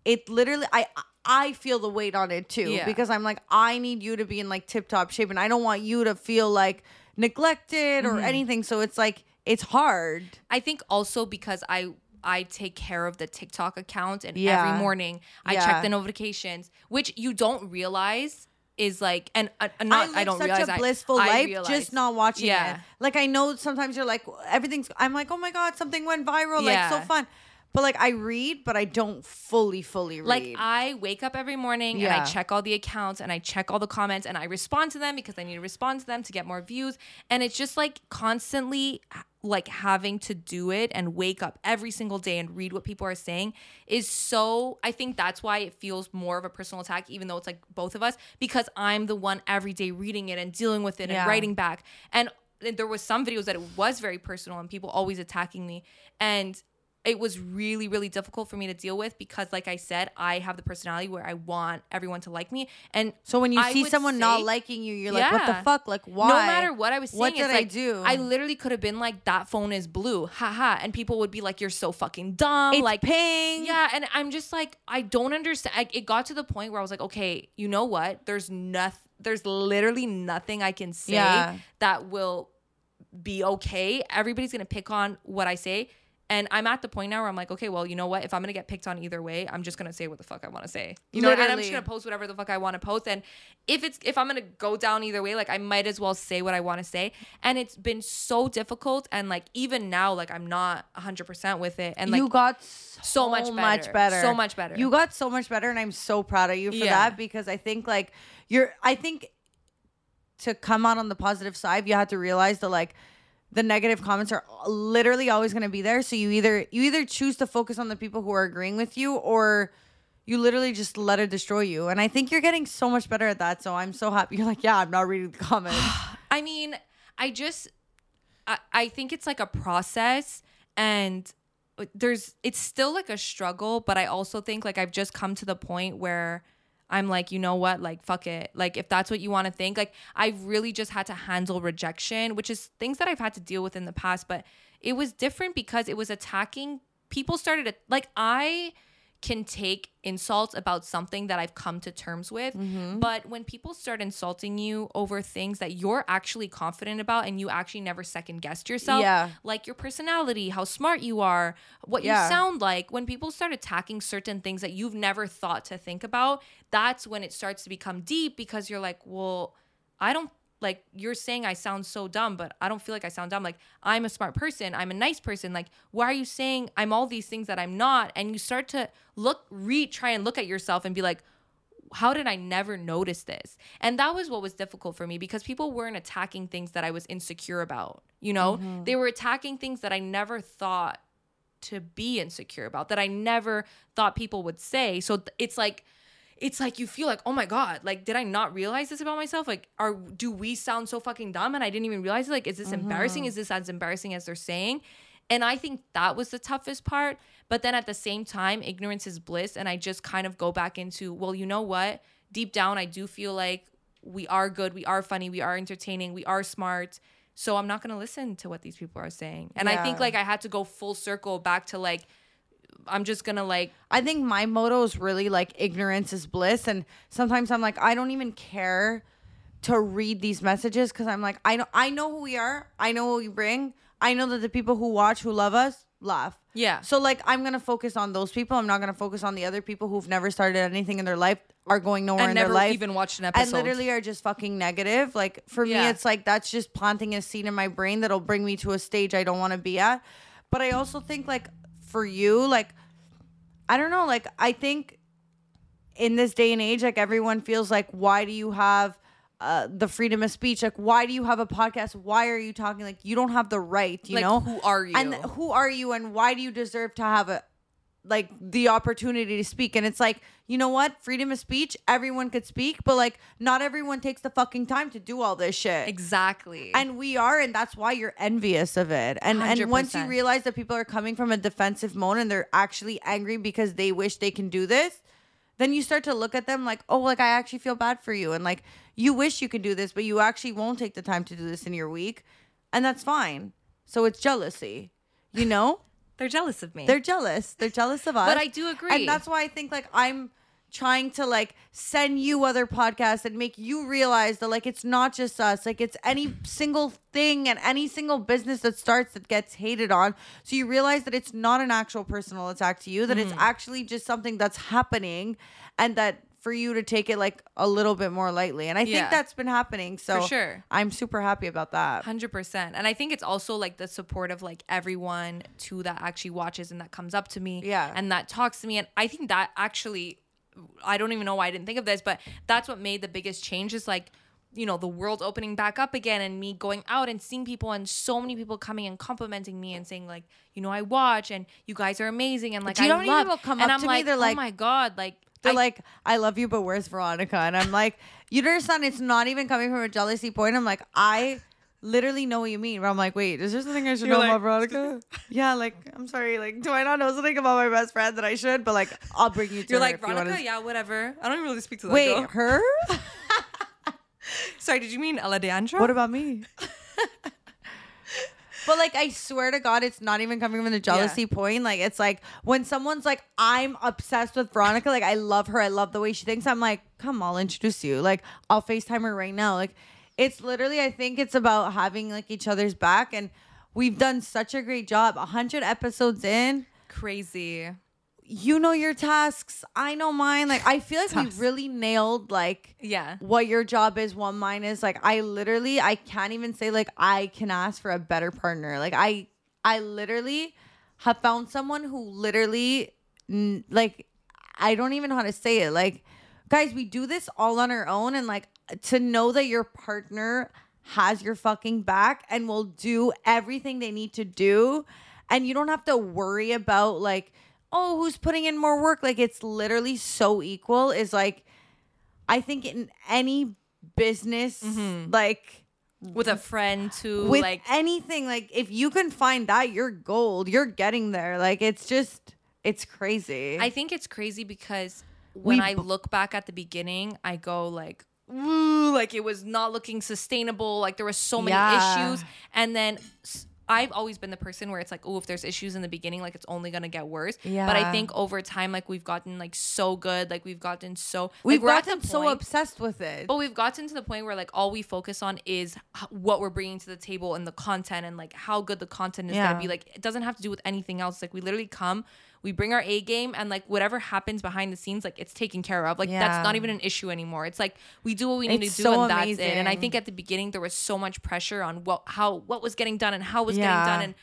it literally i i feel the weight on it too Yeah. because i'm like i need you to be in like tip top shape and i don't want you to feel like neglected Mm-hmm. or anything so it's like it's hard I think also because I I take care of the TikTok account and Yeah. every morning I Yeah. check the notifications, which you don't realize is like and uh, uh, not live I, don't such realize a I- blissful I life realize. just not watching Yeah. it. Like I know sometimes you're like everything's. I'm like, oh my god, something went viral. Like so fun. But like I read, but I don't fully, fully read. Like I wake up every morning and I check all the accounts and I check all the comments and I respond to them because I need to respond to them to get more views. And it's just like constantly like having to do it and wake up every single day and read what people are saying is so I think that's why it feels more of a personal attack, even though it's like both of us, because I'm the one every day reading it and dealing with it Yeah. and writing back. And there was some videos that it was very personal and people always attacking me. And it was really really difficult for me to deal with because like i said i have the personality where i want everyone to like me and so when you I see someone not liking you, you're like, what the fuck? Like why? no matter what i was saying What it's did I like, do? i literally could have been like that phone is blue haha and people would be like you're so fucking dumb It's like pink. yeah and i'm just like i don't understand I, it got to the point where i was like okay you know what there's nothing there's literally nothing i can say Yeah. that will be okay everybody's gonna pick on what i say And I'm at the point now where I'm like, okay, well, you know what? If I'm gonna get picked on either way, I'm just gonna say what the fuck I want to say. You know, and I'm just gonna post whatever the fuck I want to post. And if it's if I'm gonna go down either way, like I might as well say what I want to say. And it's been so difficult. And like even now, like I'm not 100 percent with it. And like you got so, so much much better. better. So much better. You got so much better, and I'm so proud of you for Yeah. that because I think like you're. I think to come out on the positive side, you have to realize that like the negative comments are literally always going to be there. So you either you either choose to focus on the people who are agreeing with you, or you literally just let it destroy you. And I think you're getting so much better at that. So I'm so happy. You're like, yeah, I'm not reading the comments. I mean, I just I, I think it's like a process and uh, there's it's still like a struggle, but I also think like I've just come to the point where I'm like, you know what? Like fuck it. Like if that's what you want to think, like I've really just had to handle rejection, which is things that I've had to deal with in the past, but it was different because it was attacking people started to, like I can take insults about something that I've come to terms with. Mm-hmm. But when people start insulting you over things that you're actually confident about and you actually never second guessed yourself, Yeah. like your personality, how smart you are, what Yeah. you sound like, when people start attacking certain things that you've never thought to think about, that's when it starts to become deep because you're like, well, I don't like you're saying I sound so dumb, but I don't feel like I sound dumb. Like I'm a smart person, I'm a nice person. Like why are you saying I'm all these things that I'm not? And you start to look, re try and look at yourself and be like, how did I never notice this? And that was what was difficult for me because people weren't attacking things that I was insecure about. You know, mm-hmm. they were attacking things that I never thought to be insecure about, that I never thought people would say. So it's like, it's like you feel like, oh my god, like did I not realize this about myself? Like, are do we sound so fucking dumb and I didn't even realize it? Like, is this mm-hmm. embarrassing? Is this as embarrassing as they're saying? And I think that was the toughest part. But then at the same time, ignorance is bliss. And I just kind of go back into, well, you know what? Deep down, I do feel like we are good, we are funny, we are entertaining, we are smart. So I'm not gonna listen to what these people are saying. And I think like I had to go full circle back to like, I'm just gonna like I think my motto is really like ignorance is bliss. And sometimes I'm like, I don't even care to read these messages because I'm like, I know I know who we are. I know what we bring. I know that the people who watch, who love us, laugh. Yeah. So like I'm gonna focus on those people. I'm not gonna focus on the other people who've never started anything in their life, are going nowhere and in their life. even watched an episode, and literally are just fucking negative. Like for me, it's like that's just planting a seed in my brain that'll bring me to a stage I don't want to be at. But I also think like for you, like I don't know, like I think in this day and age, like everyone feels like, why do you have uh, the freedom of speech? Like, why do you have a podcast? Why are you talking? Like, you don't have the right, you Like, know? who are you? And who are you? And why do you deserve to have a like the opportunity to speak? And it's like, you know what? Freedom of speech, everyone could speak, but like, not everyone takes the fucking time to do all this shit. exactly. And we are, and that's why you're envious of it. And and once you realize that people are coming from a defensive mode and they're actually angry because they wish they can do this, then you start to look at them like, oh, like I actually feel bad for you, and like you wish you could do this, but you actually won't take the time to do this in your week, and that's fine. So it's jealousy, you know. They're jealous of me. They're jealous. They're jealous of us. But I do agree. And that's why I think like I'm trying to like send you other podcasts and make you realize that like it's not just us. Like it's any single thing and any single business that starts that gets hated on. So you realize that it's not an actual personal attack to you, that Mm-hmm. it's actually just something that's happening and that for you to take it like a little bit more lightly. And I Yeah. think that's been happening. So for sure. I'm super happy about that. Hundred percent, and I think it's also like the support of like everyone too that actually watches and that comes up to me, Yeah. and that talks to me, and I think that actually, I don't even know why I didn't think of this, but that's what made the biggest change is like, you know, the world opening back up again, and me going out and seeing people, and so many people coming and complimenting me and saying like, you know, I watch and you guys are amazing, and like you I many love, people come and up I'm to me, like, they're oh like- oh my god, like. They're I- like, I love you, but where's Veronica? And I'm like, you don't understand, it's not even coming from a jealousy point. I'm like, I literally know what you mean. But I'm like, wait, is there something I should You're know like- about Veronica? yeah, like, I'm sorry. Like, do I not know something about my best friend that I should? But like, I'll bring you to You're like if you Veronica, yeah, whatever. I don't even really speak to that Wait, girl. her? Sorry, did you mean Ella Deandra? What about me? But like I swear to God, it's not even coming from the jealousy point. Like it's like when someone's like, I'm obsessed with Veronica, like I love her, I love the way she thinks. I'm like, come, I'll introduce you. Like I'll FaceTime her right now. Like it's literally, I think it's about having like each other's back. And we've done such a great job. 100 episodes in, Crazy. You know your tasks, I know mine. Like I feel like Tasks. we really nailed like Yeah. what your job is, what mine is. Like I literally I can't even say like I can ask for a better partner. Like I I literally have found someone who literally n- like I don't even know how to say it. Like guys, we do this all on our own and like to know that your partner has your fucking back and will do everything they need to do and you don't have to worry about like oh who's putting in more work like it's literally so equal is like I think in any business, mm-hmm. like With a friend too. with like anything, like if you can find that, you're gold. You're getting there. Like it's just, it's crazy. I think it's crazy because when We I look back at the beginning, I go like, ooh, like it was not looking sustainable. Like there were so many Yeah. issues, and then. I've always been the person where it's like, oh, if there's issues in the beginning, like it's only gonna get worse. Yeah. But I think over time, like we've gotten like so good, like we've gotten so We've like, gotten so point- obsessed with it. But we've gotten to the point where like all we focus on is what we're bringing to the table and the content and like how good the content is Yeah. gonna be. Like it doesn't have to do with anything else. Like we literally come, we bring our A game, and like whatever happens behind the scenes, like it's taken care of. Like Yeah. that's not even an issue anymore. It's like we do what we need It's to do, so and that's it. And I think at the beginning there was so much pressure on what how what was getting done and how was Yeah. getting done and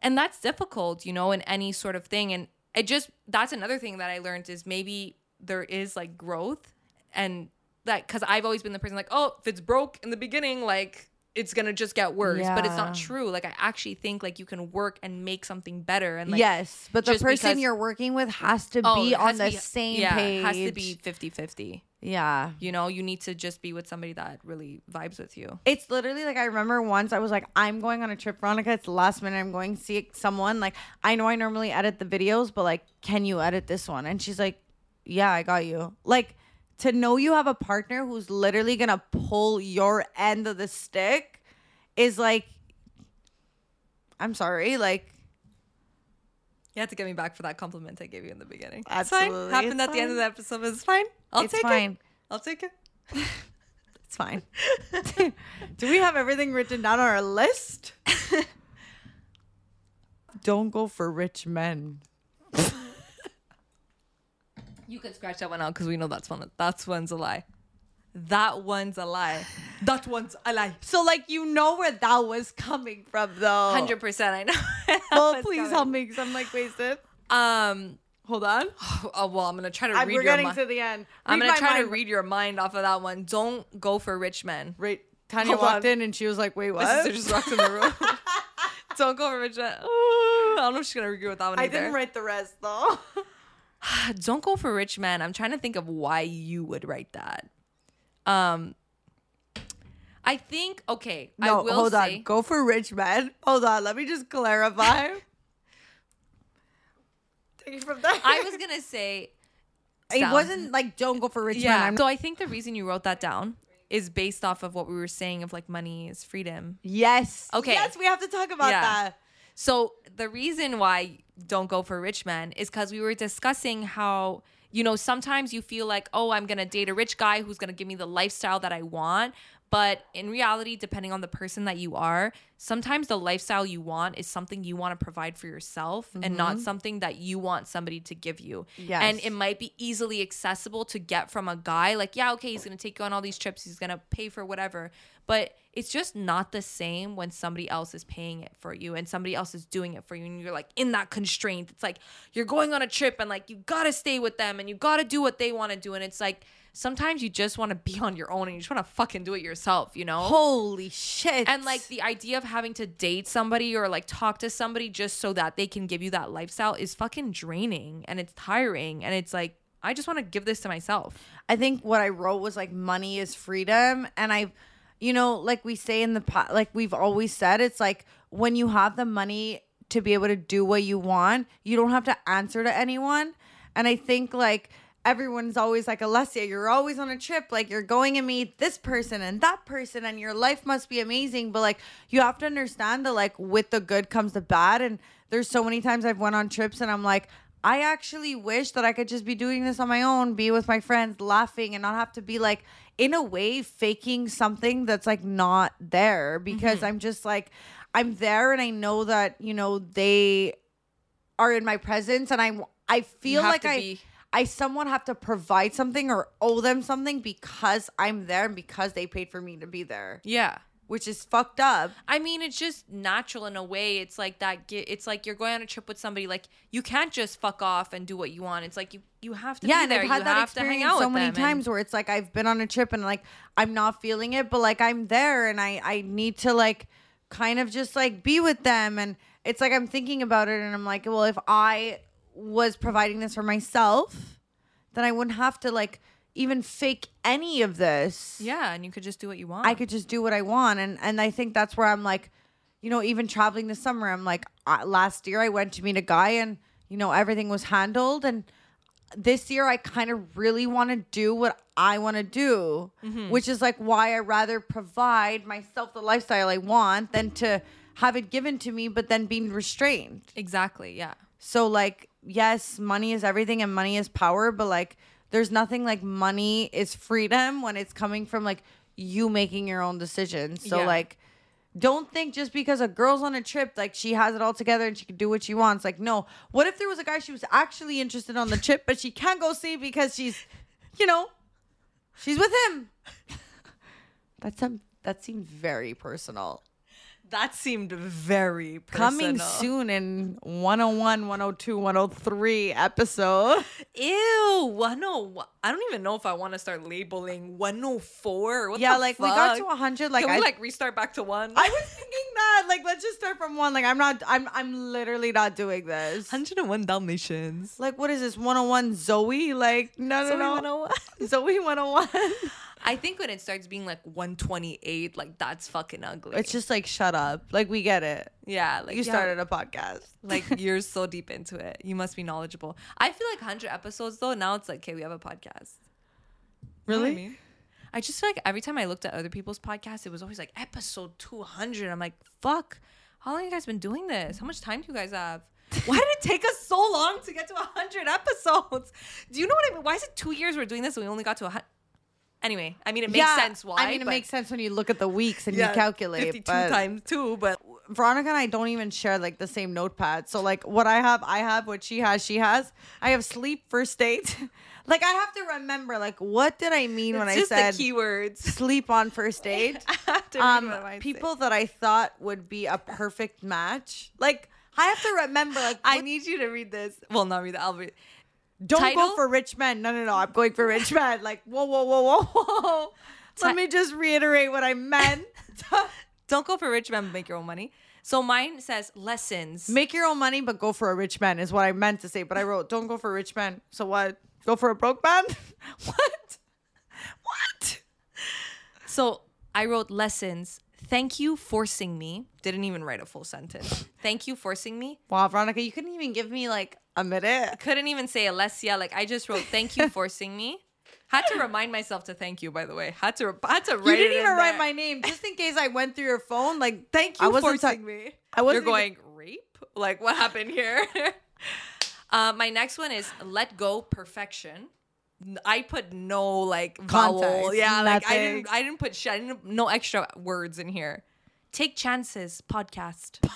and that's difficult you know in any sort of thing and it just that's another thing that i learned is maybe there is like growth and that because i've always been the person like oh if it's broke in the beginning like it's gonna just get worse but it's not true like i actually think like you can work and make something better and like yes, but the person because- you're working with has to oh, be has on to the be- same yeah page. it has to be 50-50 Yeah. you know you need to just be with somebody that really vibes with you It's literally like I remember once I was like, I'm going on a trip, Veronica. It's the last minute. I'm going to see someone. Like, I know I normally edit the videos, but like, can you edit this one? And she's like, Yeah, I got you. Like, to know you have a partner who's literally gonna pull your end of the stick is like, I'm sorry, like, you have to get me back for that compliment i gave you in the beginning Absolutely, it's fine happened it's at the end of the episode it's fine i'll it's take fine. it i'll take it It's fine. Do we have everything written down on our list? Don't go for rich men. You can scratch that one out because we know that's one. That's one's a lie. That one's a lie. That one's a lie. So, like, you know where that was coming from, though. Hundred percent. I know. Well, please coming. help me because I'm like wasted. Um. Hold on. Oh, well, I'm gonna try to I, read we're your getting mind. to the end. I'm gonna my try to read your mind off of that one. Don't go for rich men. Right. Tanya Hold walked on. in and she was like, "Wait, My what?" sister just walked in the room. Don't go for rich men. Ooh, I don't know if she's gonna agree with that one I either. didn't write the rest though. Don't go for rich men. I'm trying to think of why you would write that. Um. I think okay. I no, will hold say, on. Go for rich men. Hold on. Let me just clarify. Take it from there. I was gonna say It wasn't like don't go for rich yeah. men. I'm so I think the reason you wrote that down is based off of what we were saying of like money is freedom. yes. Okay. Yes, we have to talk about Yeah. that. So the reason why don't go for rich men is because we were discussing how you know sometimes you feel like oh I'm gonna date a rich guy who's gonna give me the lifestyle that I want. But in reality, depending on the person that you are, sometimes the lifestyle you want is something you want to provide for yourself and not mm-hmm. something that you want somebody to give you. Yes. And it might be easily accessible to get from a guy. Like, yeah, okay, he's gonna take you on all these trips, he's gonna pay for whatever. But it's just not the same when somebody else is paying it for you and somebody else is doing it for you and you're like in that constraint. It's like you're going on a trip and like you gotta stay with them and you gotta do what they wanna do. And it's like sometimes you just wanna be on your own and you just wanna fucking do it yourself, you know? Holy shit. and like the idea of having to date somebody or like talk to somebody just so that they can give you that lifestyle is fucking draining and it's tiring and it's like I just want to give this to myself. I think what I wrote was like money is freedom, and I, you know, like we say in the pot, like we've always said, it's like when you have the money to be able to do what you want, you don't have to answer to anyone. And I think like everyone's always like, Alessia, you're always on a trip, like you're going to meet this person and that person, and your life must be amazing. But like you have to understand that like with the good comes the bad, and there's so many times I've went on trips and I'm like. I actually wish that I could just be doing this on my own, be with my friends, laughing, and not have to be like, in a way, faking something that's like not there because I'm just like, I'm there and I know that, you know, they are in my presence and I I feel like I be- I somewhat have to provide something or owe them something because I'm there and because they paid for me to be there, Yeah. which is fucked up. I mean, it's just natural in a way. It's like that. It's like you're going on a trip with somebody. Like you can't just fuck off and do what you want. It's like you you have to yeah, and there. I've had you that have to hang experience out so many times where it's like I've been on a trip and like I'm not feeling it, but like I'm there and I I need to like kind of just like be with them and it's like I'm thinking about it and I'm like, well, if I was providing this for myself, then I wouldn't have to like even fake any of this. Yeah, and you could just do what you want. I could just do what I want, and and I think that's where I'm like, you know, even traveling this summer, I'm like, uh, last year I went to meet a guy, and you know everything was handled, and this year I kind of really want to do what I want to do, which is like why I rather provide myself the lifestyle I want than to have it given to me, but then being restrained. exactly. Yeah. So like yes, money is everything and money is power, but like there's nothing like money is freedom when it's coming from like you making your own decisions. So Yeah. like don't think just because a girl's on a trip like she has it all together and she can do what she wants. Like no, what if there was a guy she was actually interested on the trip but she can't go see because she's you know, she's with him. That's some that seemed very personal. That seemed very Coming soon in 101, 102, 103 episode. Ew, 101. I don't even know if I want to start labeling 104. What yeah, like we got fuck? to 100. Like Can I, we like restart back to one? I was thinking that. Like let's just start from one. Like I'm not. I'm. I'm literally not doing this. 101 Dalmatians. Like what is this? 101 Zoe? Like no, no, Zoe no. 101. Zoe 101. I think when it starts being like 128, like that's fucking ugly. it's just like shut up. Like we get it. yeah, like You yeah, started a podcast. like you're so deep into it. You must be knowledgeable. I feel like 100 episodes though. Now it's like, okay, we have a podcast. You know I Really? mean? I just feel like every time I looked at other people's podcasts, it was always like episode 200. I'm like, fuck, how long have you guys been doing this? How much time do you guys have? Why did it take us so long to get to 100 episodes? Do you know what I mean? Why is it two years we're doing this and we only got to 100? Anyway, I mean, it makes sense why. I mean, it makes sense when you look at the weeks and Yeah, you calculate. 52 but times two, but Veronica and I don't even share like the same notepad. So like what I have, I have. What she has, she has. I have sleep first date. like I have to remember like what did I mean when it's I said the keywords. sleep on first date? I have to read um, I say. people that I thought would be a perfect match. Like I have to remember. Like I need you to read this. Well, not read that. I'll read. Don't title? go for rich men. No, no, no. I'm going for rich men. Like whoa, whoa, whoa, whoa, whoa. Let me just reiterate what I meant. Don't go for rich men, but make your own money. So mine says lessons. Make your own money, but go for a rich man is what I meant to say. But I wrote, don't go for a rich man. So what? Go for a broke man? what? What? So I wrote lessons. Thank you forcing me. Didn't even write a full sentence. Thank you forcing me. Wow, Veronica, you couldn't even give me like a minute. Couldn't even say Alessia. Like I just wrote thank you forcing me. Had to remind myself to thank you. By the way, had to had to write. You didn't even write my name, just in case I went through your phone. Like, Thank you I wasn't forcing ta- me. I was. You're wasn't even- going rape. Like what happened here? uh, my next one is let go perfection. I put no like vowel. Context, Yeah, like I didn't. I didn't put sh- I didn't, no extra words in here. Take chances. Podcast.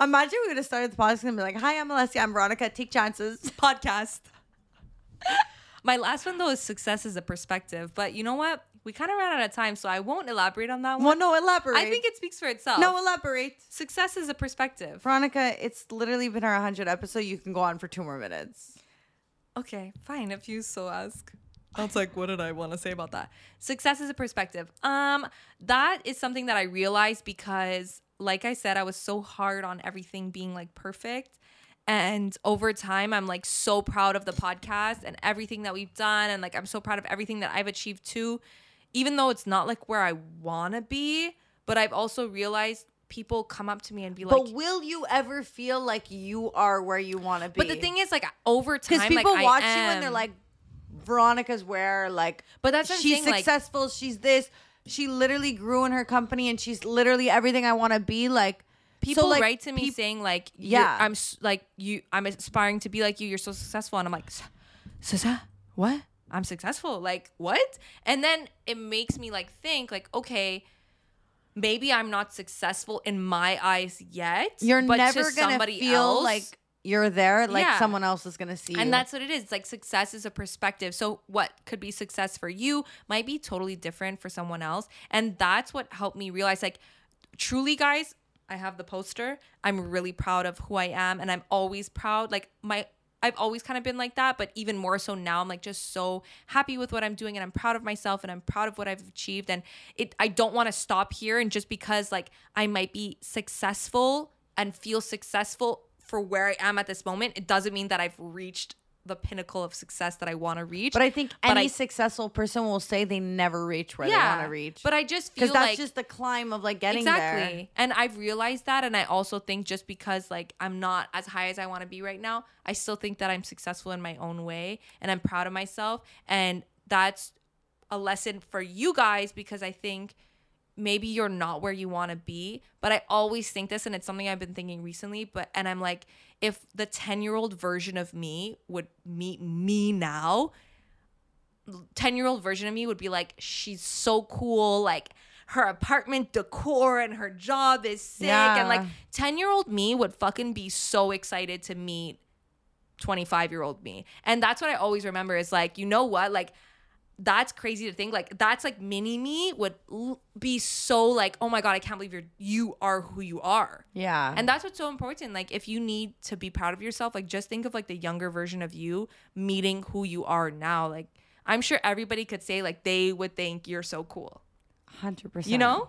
Imagine we would have started the podcast and be like, "Hi, I'm Alessia. I'm Veronica. Take chances." podcast. My last one though is success is a perspective, but you know what? We kind of ran out of time, so I won't elaborate on that one. Well, no, elaborate. I think it speaks for itself. no, elaborate. success is a perspective. Veronica, it's literally been our 100 episode. You can go on for two more minutes. Okay, fine. If you so ask. Was like, what did I want to say about that? Success is a perspective. Um, that is something that I realized because, like I said, I was so hard on everything being like perfect. And over time, I'm like so proud of the podcast and everything that we've done. And like, I'm so proud of everything that I've achieved too, even though it's not like where I want to be. But I've also realized people come up to me and be like, but will you ever feel like you are where you want to be? but the thing is, like, over time, because people like, watch you and they're like, Veronica's where, like, But that's she's saying, like- successful. she's this. She literally grew in her company, and she's literally everything I want to be. Like people so, like, write to me peop- saying like Yeah. i'm like you i'm aspiring to be like you you're so successful and i'm like success what i'm successful like what and then it makes me like think like okay maybe I'm not successful in my eyes yet. You're but never to gonna somebody feel else, like you're there, like Yeah. someone else is gonna see you. and that's what it is. It's like success is a perspective. So what could be success for you might be totally different for someone else. And that's what helped me realize like truly guys, I have the poster. I'm really proud of who I am and I'm always proud like my I've always kind of been like that, but even more so now I'm like just so happy with what I'm doing and I'm proud of myself and I'm proud of what I've achieved and it I don't want to stop here and just because like I might be successful and feel successful for where I am at this moment, it doesn't mean that I've reached the pinnacle of success that I want to reach. but I think But any I- successful person will say they never reach where they want to reach. But I just feel because that's like just the climb of like getting exactly. there. And I've realized that and I also think just because like I'm not as high as I want to be right now, I still think that I'm successful in my own way and I'm proud of myself and that's a lesson for you guys because I think maybe you're not where you want to be but i always think this and it's something i've been thinking recently but and i'm like if the 10 year old version of me would meet me now 10 year old version of me would be like she's so cool like her apartment decor and her job is sick and like 10 year old me would fucking be so excited to meet 25 year old me. And that's what i always remember is like you know what? Like that's crazy to think like that's like mini me would l- be so like oh my god i can't believe you're you are who you are Yeah. and that's what's so important like if you need to be proud of yourself like just think of like the younger version of you meeting who you are now like i'm sure everybody could say like they would think you're so cool hundred percent. you know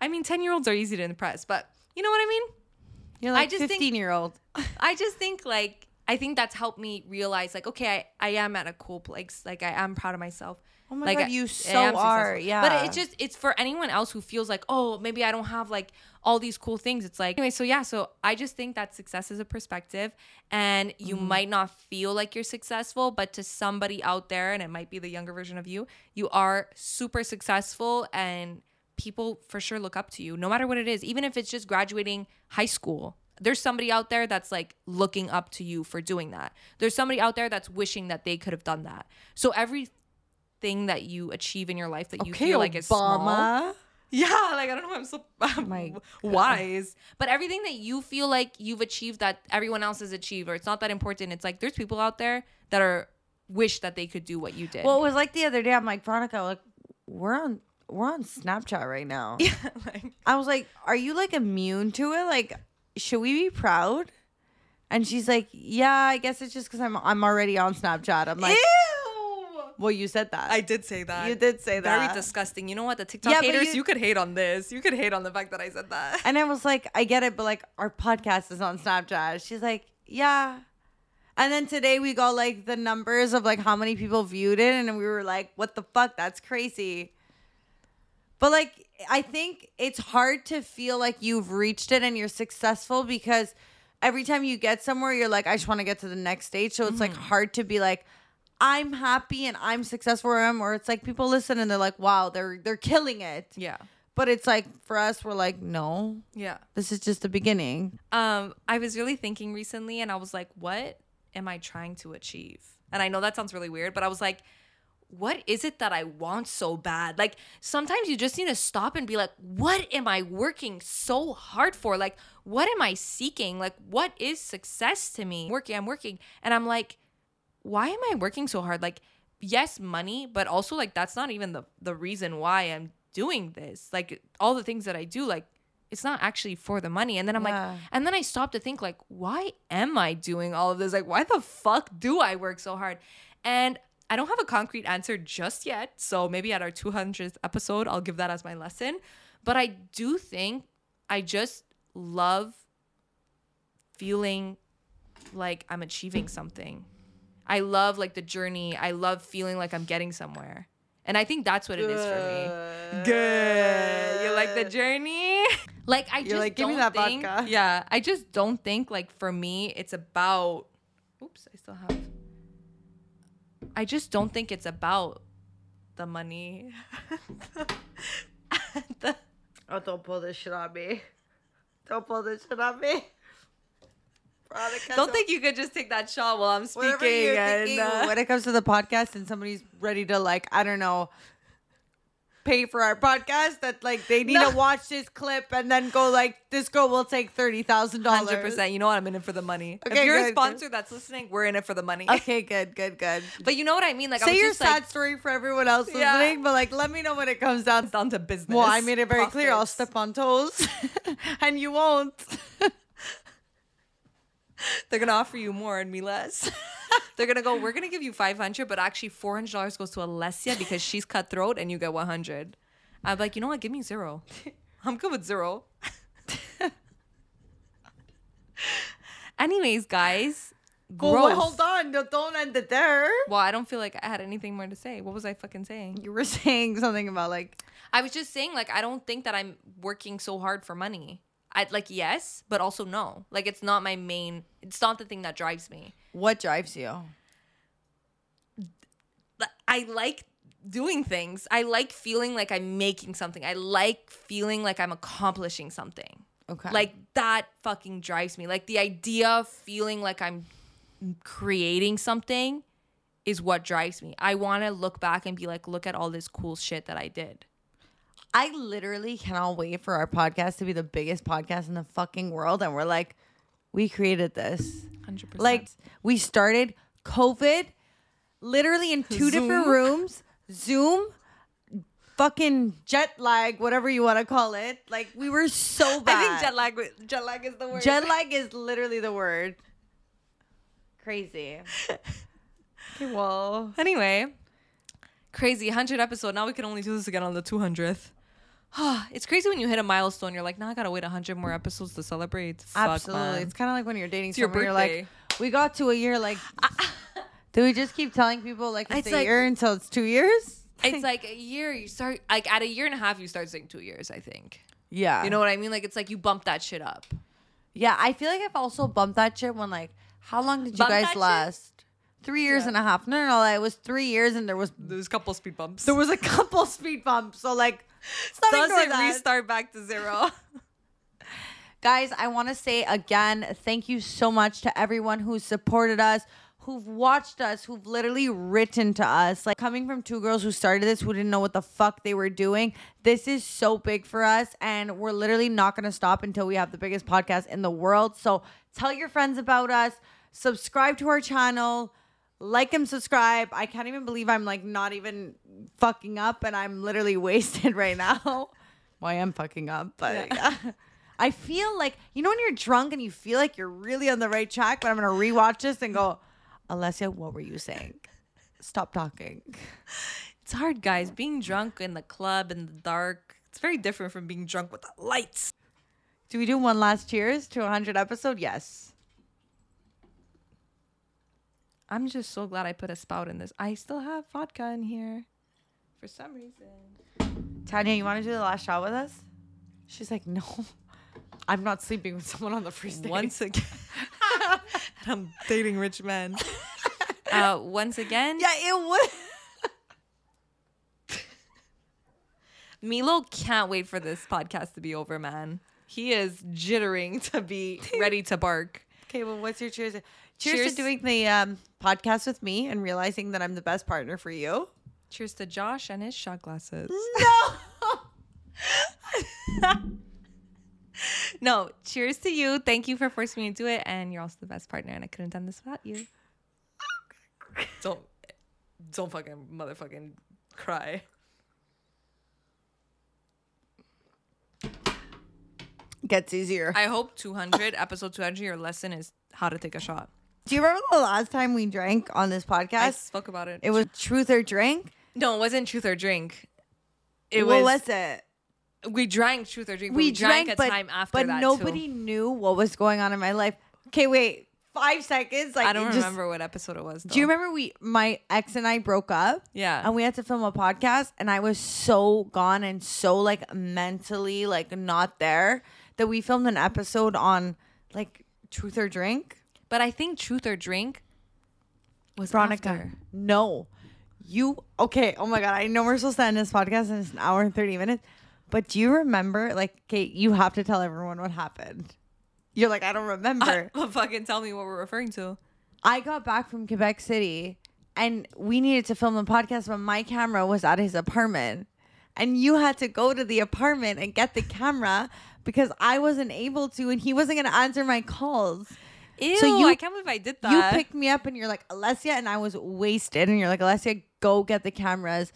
i mean 10 year olds are easy to impress but you know what i mean you're I like just think- fifteen year old. I just think like I think that's helped me realize like okay I, I am at a cool place like I am proud of myself. Oh my like, God, you I so am are, yeah. But it's just it's for anyone else who feels like oh maybe I don't have like all these cool things. It's like anyway so yeah so I just think that success is a perspective and you Mm-hmm. might not feel like you're successful but to somebody out there and it might be the younger version of you you are super successful and people for sure look up to you no matter what it is even if it's just graduating high school there's somebody out there that's like looking up to you for doing that there's somebody out there that's wishing that they could have done that so everything that you achieve in your life that you Okay, feel like is small yeah like i don't know i'm so My wise but everything that you feel like you've achieved that everyone else has achieved or it's not that important it's like there's people out there that are wish that they could do what you did Well, it was like the other day. I'm like Veronica, like we're on we're on Snapchat right now. yeah like I was like, "Are you like immune to it? Like, should we be proud?" And she's like, "Yeah, I guess it's just because I'm I'm already on Snapchat." I'm like, Ew! "Well, you said that. I did say that. You did say that. Very disgusting. You know what? The TikTok Yeah, haters, you- you, could hate on this. You could hate on the fact that I said that. And I was like, "I get it, but like our podcast is on Snapchat." She's like, "Yeah." And then today we got like the numbers of like how many people viewed it, and we were like, "What the fuck? That's crazy." But like, I think it's hard to feel like you've reached it and you're successful because every time you get somewhere, you're like, I just want to get to the next stage. So it's like hard to be like, I'm happy and I'm successful where I am. Or it's like people listen and they're like, wow, they're they're killing it. Yeah. But it's like for us, we're like, no, Yeah. this is just the beginning. Um, I was really thinking recently and I was like, what am I trying to achieve? And I know that sounds really weird, but I was like, what is it that I want so bad? Like sometimes you just need to stop and be like, what am I working so hard for? Like, what am I seeking? Like, what is success to me? Working, I'm working. And I'm like, why am I working so hard? Like, yes, money, but also like that's not even the the reason why I'm doing this. Like all the things that I do, like it's not actually for the money. And then I'm Yeah. like, and then I stop to think like, why am I doing all of this? Like, why the fuck do I work so hard? And I don't have a concrete answer just yet. So maybe at our 200th episode, I'll give that as my lesson. But I do think I just love feeling like I'm achieving something. I love like the journey. I love feeling like I'm getting somewhere. And I think that's what it is for me. Good. You like the journey? Like I just like, "Give me don't that think, vodka." Yeah, I just don't think like for me it's about Oops, I still have I just don't think it's about the money. the, Oh, don't pull this shit on me. Don't pull this shit on me. Veronica, don't think you could just take that shot while I'm speaking. And, thinking, uh, when it comes to the podcast and somebody's ready to like, I don't know, pay for our podcast that like they need No. to watch this clip and then go like this girl will take thirty thousand dollars. Hundred percent. You know what? I'm in it for the money. Okay, if you're good, a good. sponsor that's listening, we're in it for the money. Okay, good, good, good. But you know what I mean? Like, I Say was your sad like, story for everyone else Yeah. listening, but like let me know when it comes down. down to business. Well, I made it very clear. I'll step on toes, and you won't. They're gonna offer you more and me less. They're gonna go. We're gonna give you five hundred, but actually four hundred dollars goes to Alessia because she's cutthroat, and you get one hundred. I'm like, you know what? Give me zero. I'm good with zero. Anyways, guys. Well, hold on. Don't- Don't end it there. Well, I don't feel like I had anything more to say. What was I fucking saying? You were saying something about like I was just saying, like, I don't think that I'm working so hard for money. I like yes, but also no. Like, it's not my main. It's not the thing that drives me. What drives you. I like doing things. I like feeling like I'm making something. I like feeling like I'm accomplishing something. Okay. Like that fucking drives me. Like the idea of feeling like I'm creating something is what drives me. I want to look back and be like, look at all this cool shit that I did. I literally cannot wait for our podcast to be the biggest podcast in the fucking world, and we're like, we created this. 100%. Like we started COVID literally in two different rooms, Zoom, fucking jet lag, whatever you want to call it. Like we were so bad. I think jet lag jet lag is the word. Jet lag is literally the word. Crazy. okay, well, Anyway, crazy 100 episode. Now we can only do this again on the 200th. it's crazy when you hit a milestone. You're like, now I gotta wait 100 more episodes to celebrate. Fuck, absolutely. man. It's kind of like when you're dating It's your someone. You're like, we got to a year. Like, do we just keep telling people like it's, It's a like- year until it's two years? It's like a year. You start like at a year and a half. You start saying two years. I think. yeah. You know what I mean? Like it's like you bump that shit up. Yeah, I feel like I've also bumped that shit when like, how long did you that guys shit? Three years Yeah. and a half. No, no, no. It was three years, and there was there was a couple speed bumps. there was a couple speed bumps. So like, stop doesn't that. restart back to zero. Guys, I want to say again, thank you so much to everyone who's supported us, who've watched us, who've literally written to us. Like coming from two girls who started this, who didn't know what the fuck they were doing. This is so big for us, and we're literally not going to stop until we have the biggest podcast in the world. So tell your friends about us, subscribe to our channel. Like and subscribe. I can't even believe I'm like not even fucking up and I'm literally wasted right now. Well, I am fucking up, but I feel like you know when you're drunk and you feel like you're really on the right track, but I'm gonna rewatch this and go, Alessia, what were you saying? Stop talking. it's hard, guys. Being drunk in the club in the dark. It's very different from being drunk with the lights. Do we do one last cheers to 100 episode? Yes. I'm just so glad I put a spout in this. I still have vodka in here, for some reason. Tanya, you want to do the last shot with us? She's like, no. I'm not sleeping with someone on the first date. Once again, I'm dating rich men. Uh, once again, yeah, it would. Milo can't wait for this podcast to be over, man. He is jittering to be ready to bark. Okay, well, what's your cheers? Cheers, Cheers. to doing the um, podcast with me and realizing that I'm the best partner for you. Cheers to Josh and his shot glasses. No. No, cheers to you. Thank you for forcing me to do it, and you're also the best partner, and I couldn't have done this without you. don't, don't fucking motherfucking cry. Gets easier. I hope 200 episode 200 your lesson is how to take a shot. Do you remember the last time we drank on this podcast? I spoke about it. It was truth or drink. no, it wasn't truth or drink. It what was, was it? we drank truth or drink. But we, drank, a time after but that nobody too. knew what was going on in my life. Okay, wait, five seconds. Like I don't just- remember what episode it was. Do you remember we my ex and I broke up? Yeah. And we had to film a podcast and I was so gone and so like mentally like not there that we filmed an episode on like truth or drink. But I think truth or drink was Veronica. after. No. You okay, oh my god, I know we're supposed to end this podcast and it's an hour and 30 minutes. But do you remember like okay, you have to tell everyone what happened. You're like, I don't remember. But fucking tell me what we're referring to. I got back from Quebec City and we needed to film the podcast, but my camera was at his apartment. and you had to go to the apartment and get the camera because I wasn't able to, and he wasn't gonna answer my calls. Ew, So you- I can't believe I did that. You picked me up and you're like, Alessia, and I was wasted. And you're like, Alessia, go get the cameras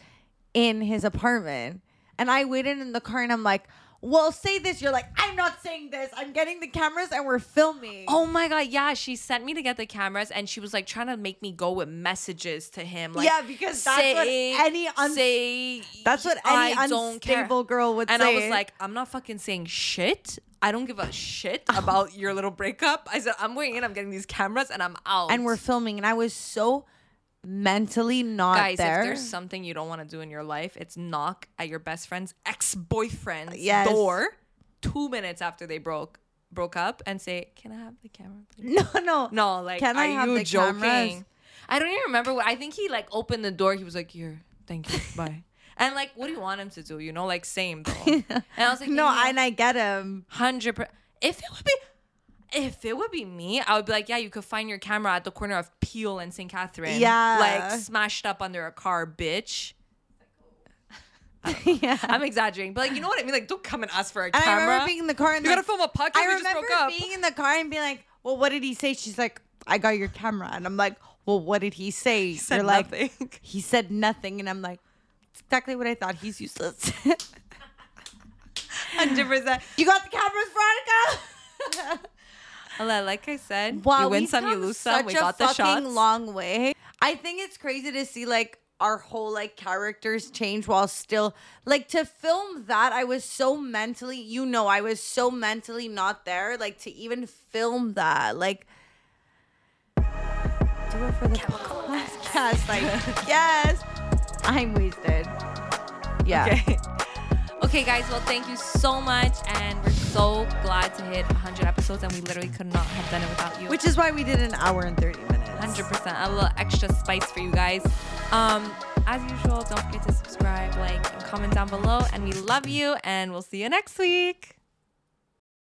in his apartment. And I waited in the car and I'm like, well, say this. You're like, I'm not saying this. I'm getting the cameras and we're filming. Oh my god, yeah, she sent me to get the cameras and she was like trying to make me go with messages to him. Like, Yeah, because that's what any un- say That's what any I unstable girl would And say. And I was like, I'm not fucking saying shit. I don't give a shit oh. about your little breakup. I said, I'm going in, I'm getting these cameras, and I'm out. and we're filming. And I was so mentally not there. guys. there. If there's something you don't want to do in your life, it's knock at your best friend's ex-boyfriend's Yes. door two minutes after they broke broke up and say, "Can I have the camera, please?" no, no, No, like, Can are I have you the joking? cameras? I don't even remember. What, I think he like opened the door. He was like, "Here, thank you, bye." And like, what do you want him to do? You know, like same though. and I was like, no, yeah, and I get him. hundred percent. If it would be, if it would be me, I would be like, yeah, you could find your camera at the corner of Peel and St. Catherine. Yeah. like smashed up under a car, bitch. yeah. I'm exaggerating, but like, you know what I mean? Like, don't come and ask for a And I camera. remember being in the car and you like, gotta film a podcast. I remember broke up. being in the car and being like, "Well, what did he say?" She's like, "I got your camera," and I'm like, "Well, what did he say?" said You're like, nothing. "He said nothing," and I'm like, "It's exactly what I thought. He's useless." Hundred percent. you got the cameras, Veronica. Well, like I said, wow, you win some, you lose some. We got the fucking shots. long way. I think it's crazy to see like our whole like characters change while still like to film that. I was so mentally, you know, I was so mentally not there. Like to even film that, like do it for the podcast. Like yes, I'm wasted. Yeah. Okay. Okay, guys. Well, thank you so much, and we're so glad to hit 100 episodes, and we literally could not have done it without you. Which is why we did an hour and 30 minutes. 100%. A little extra spice for you guys. Um, as usual, don't forget to subscribe, like, and comment down below, and we love you, and we'll see you next week.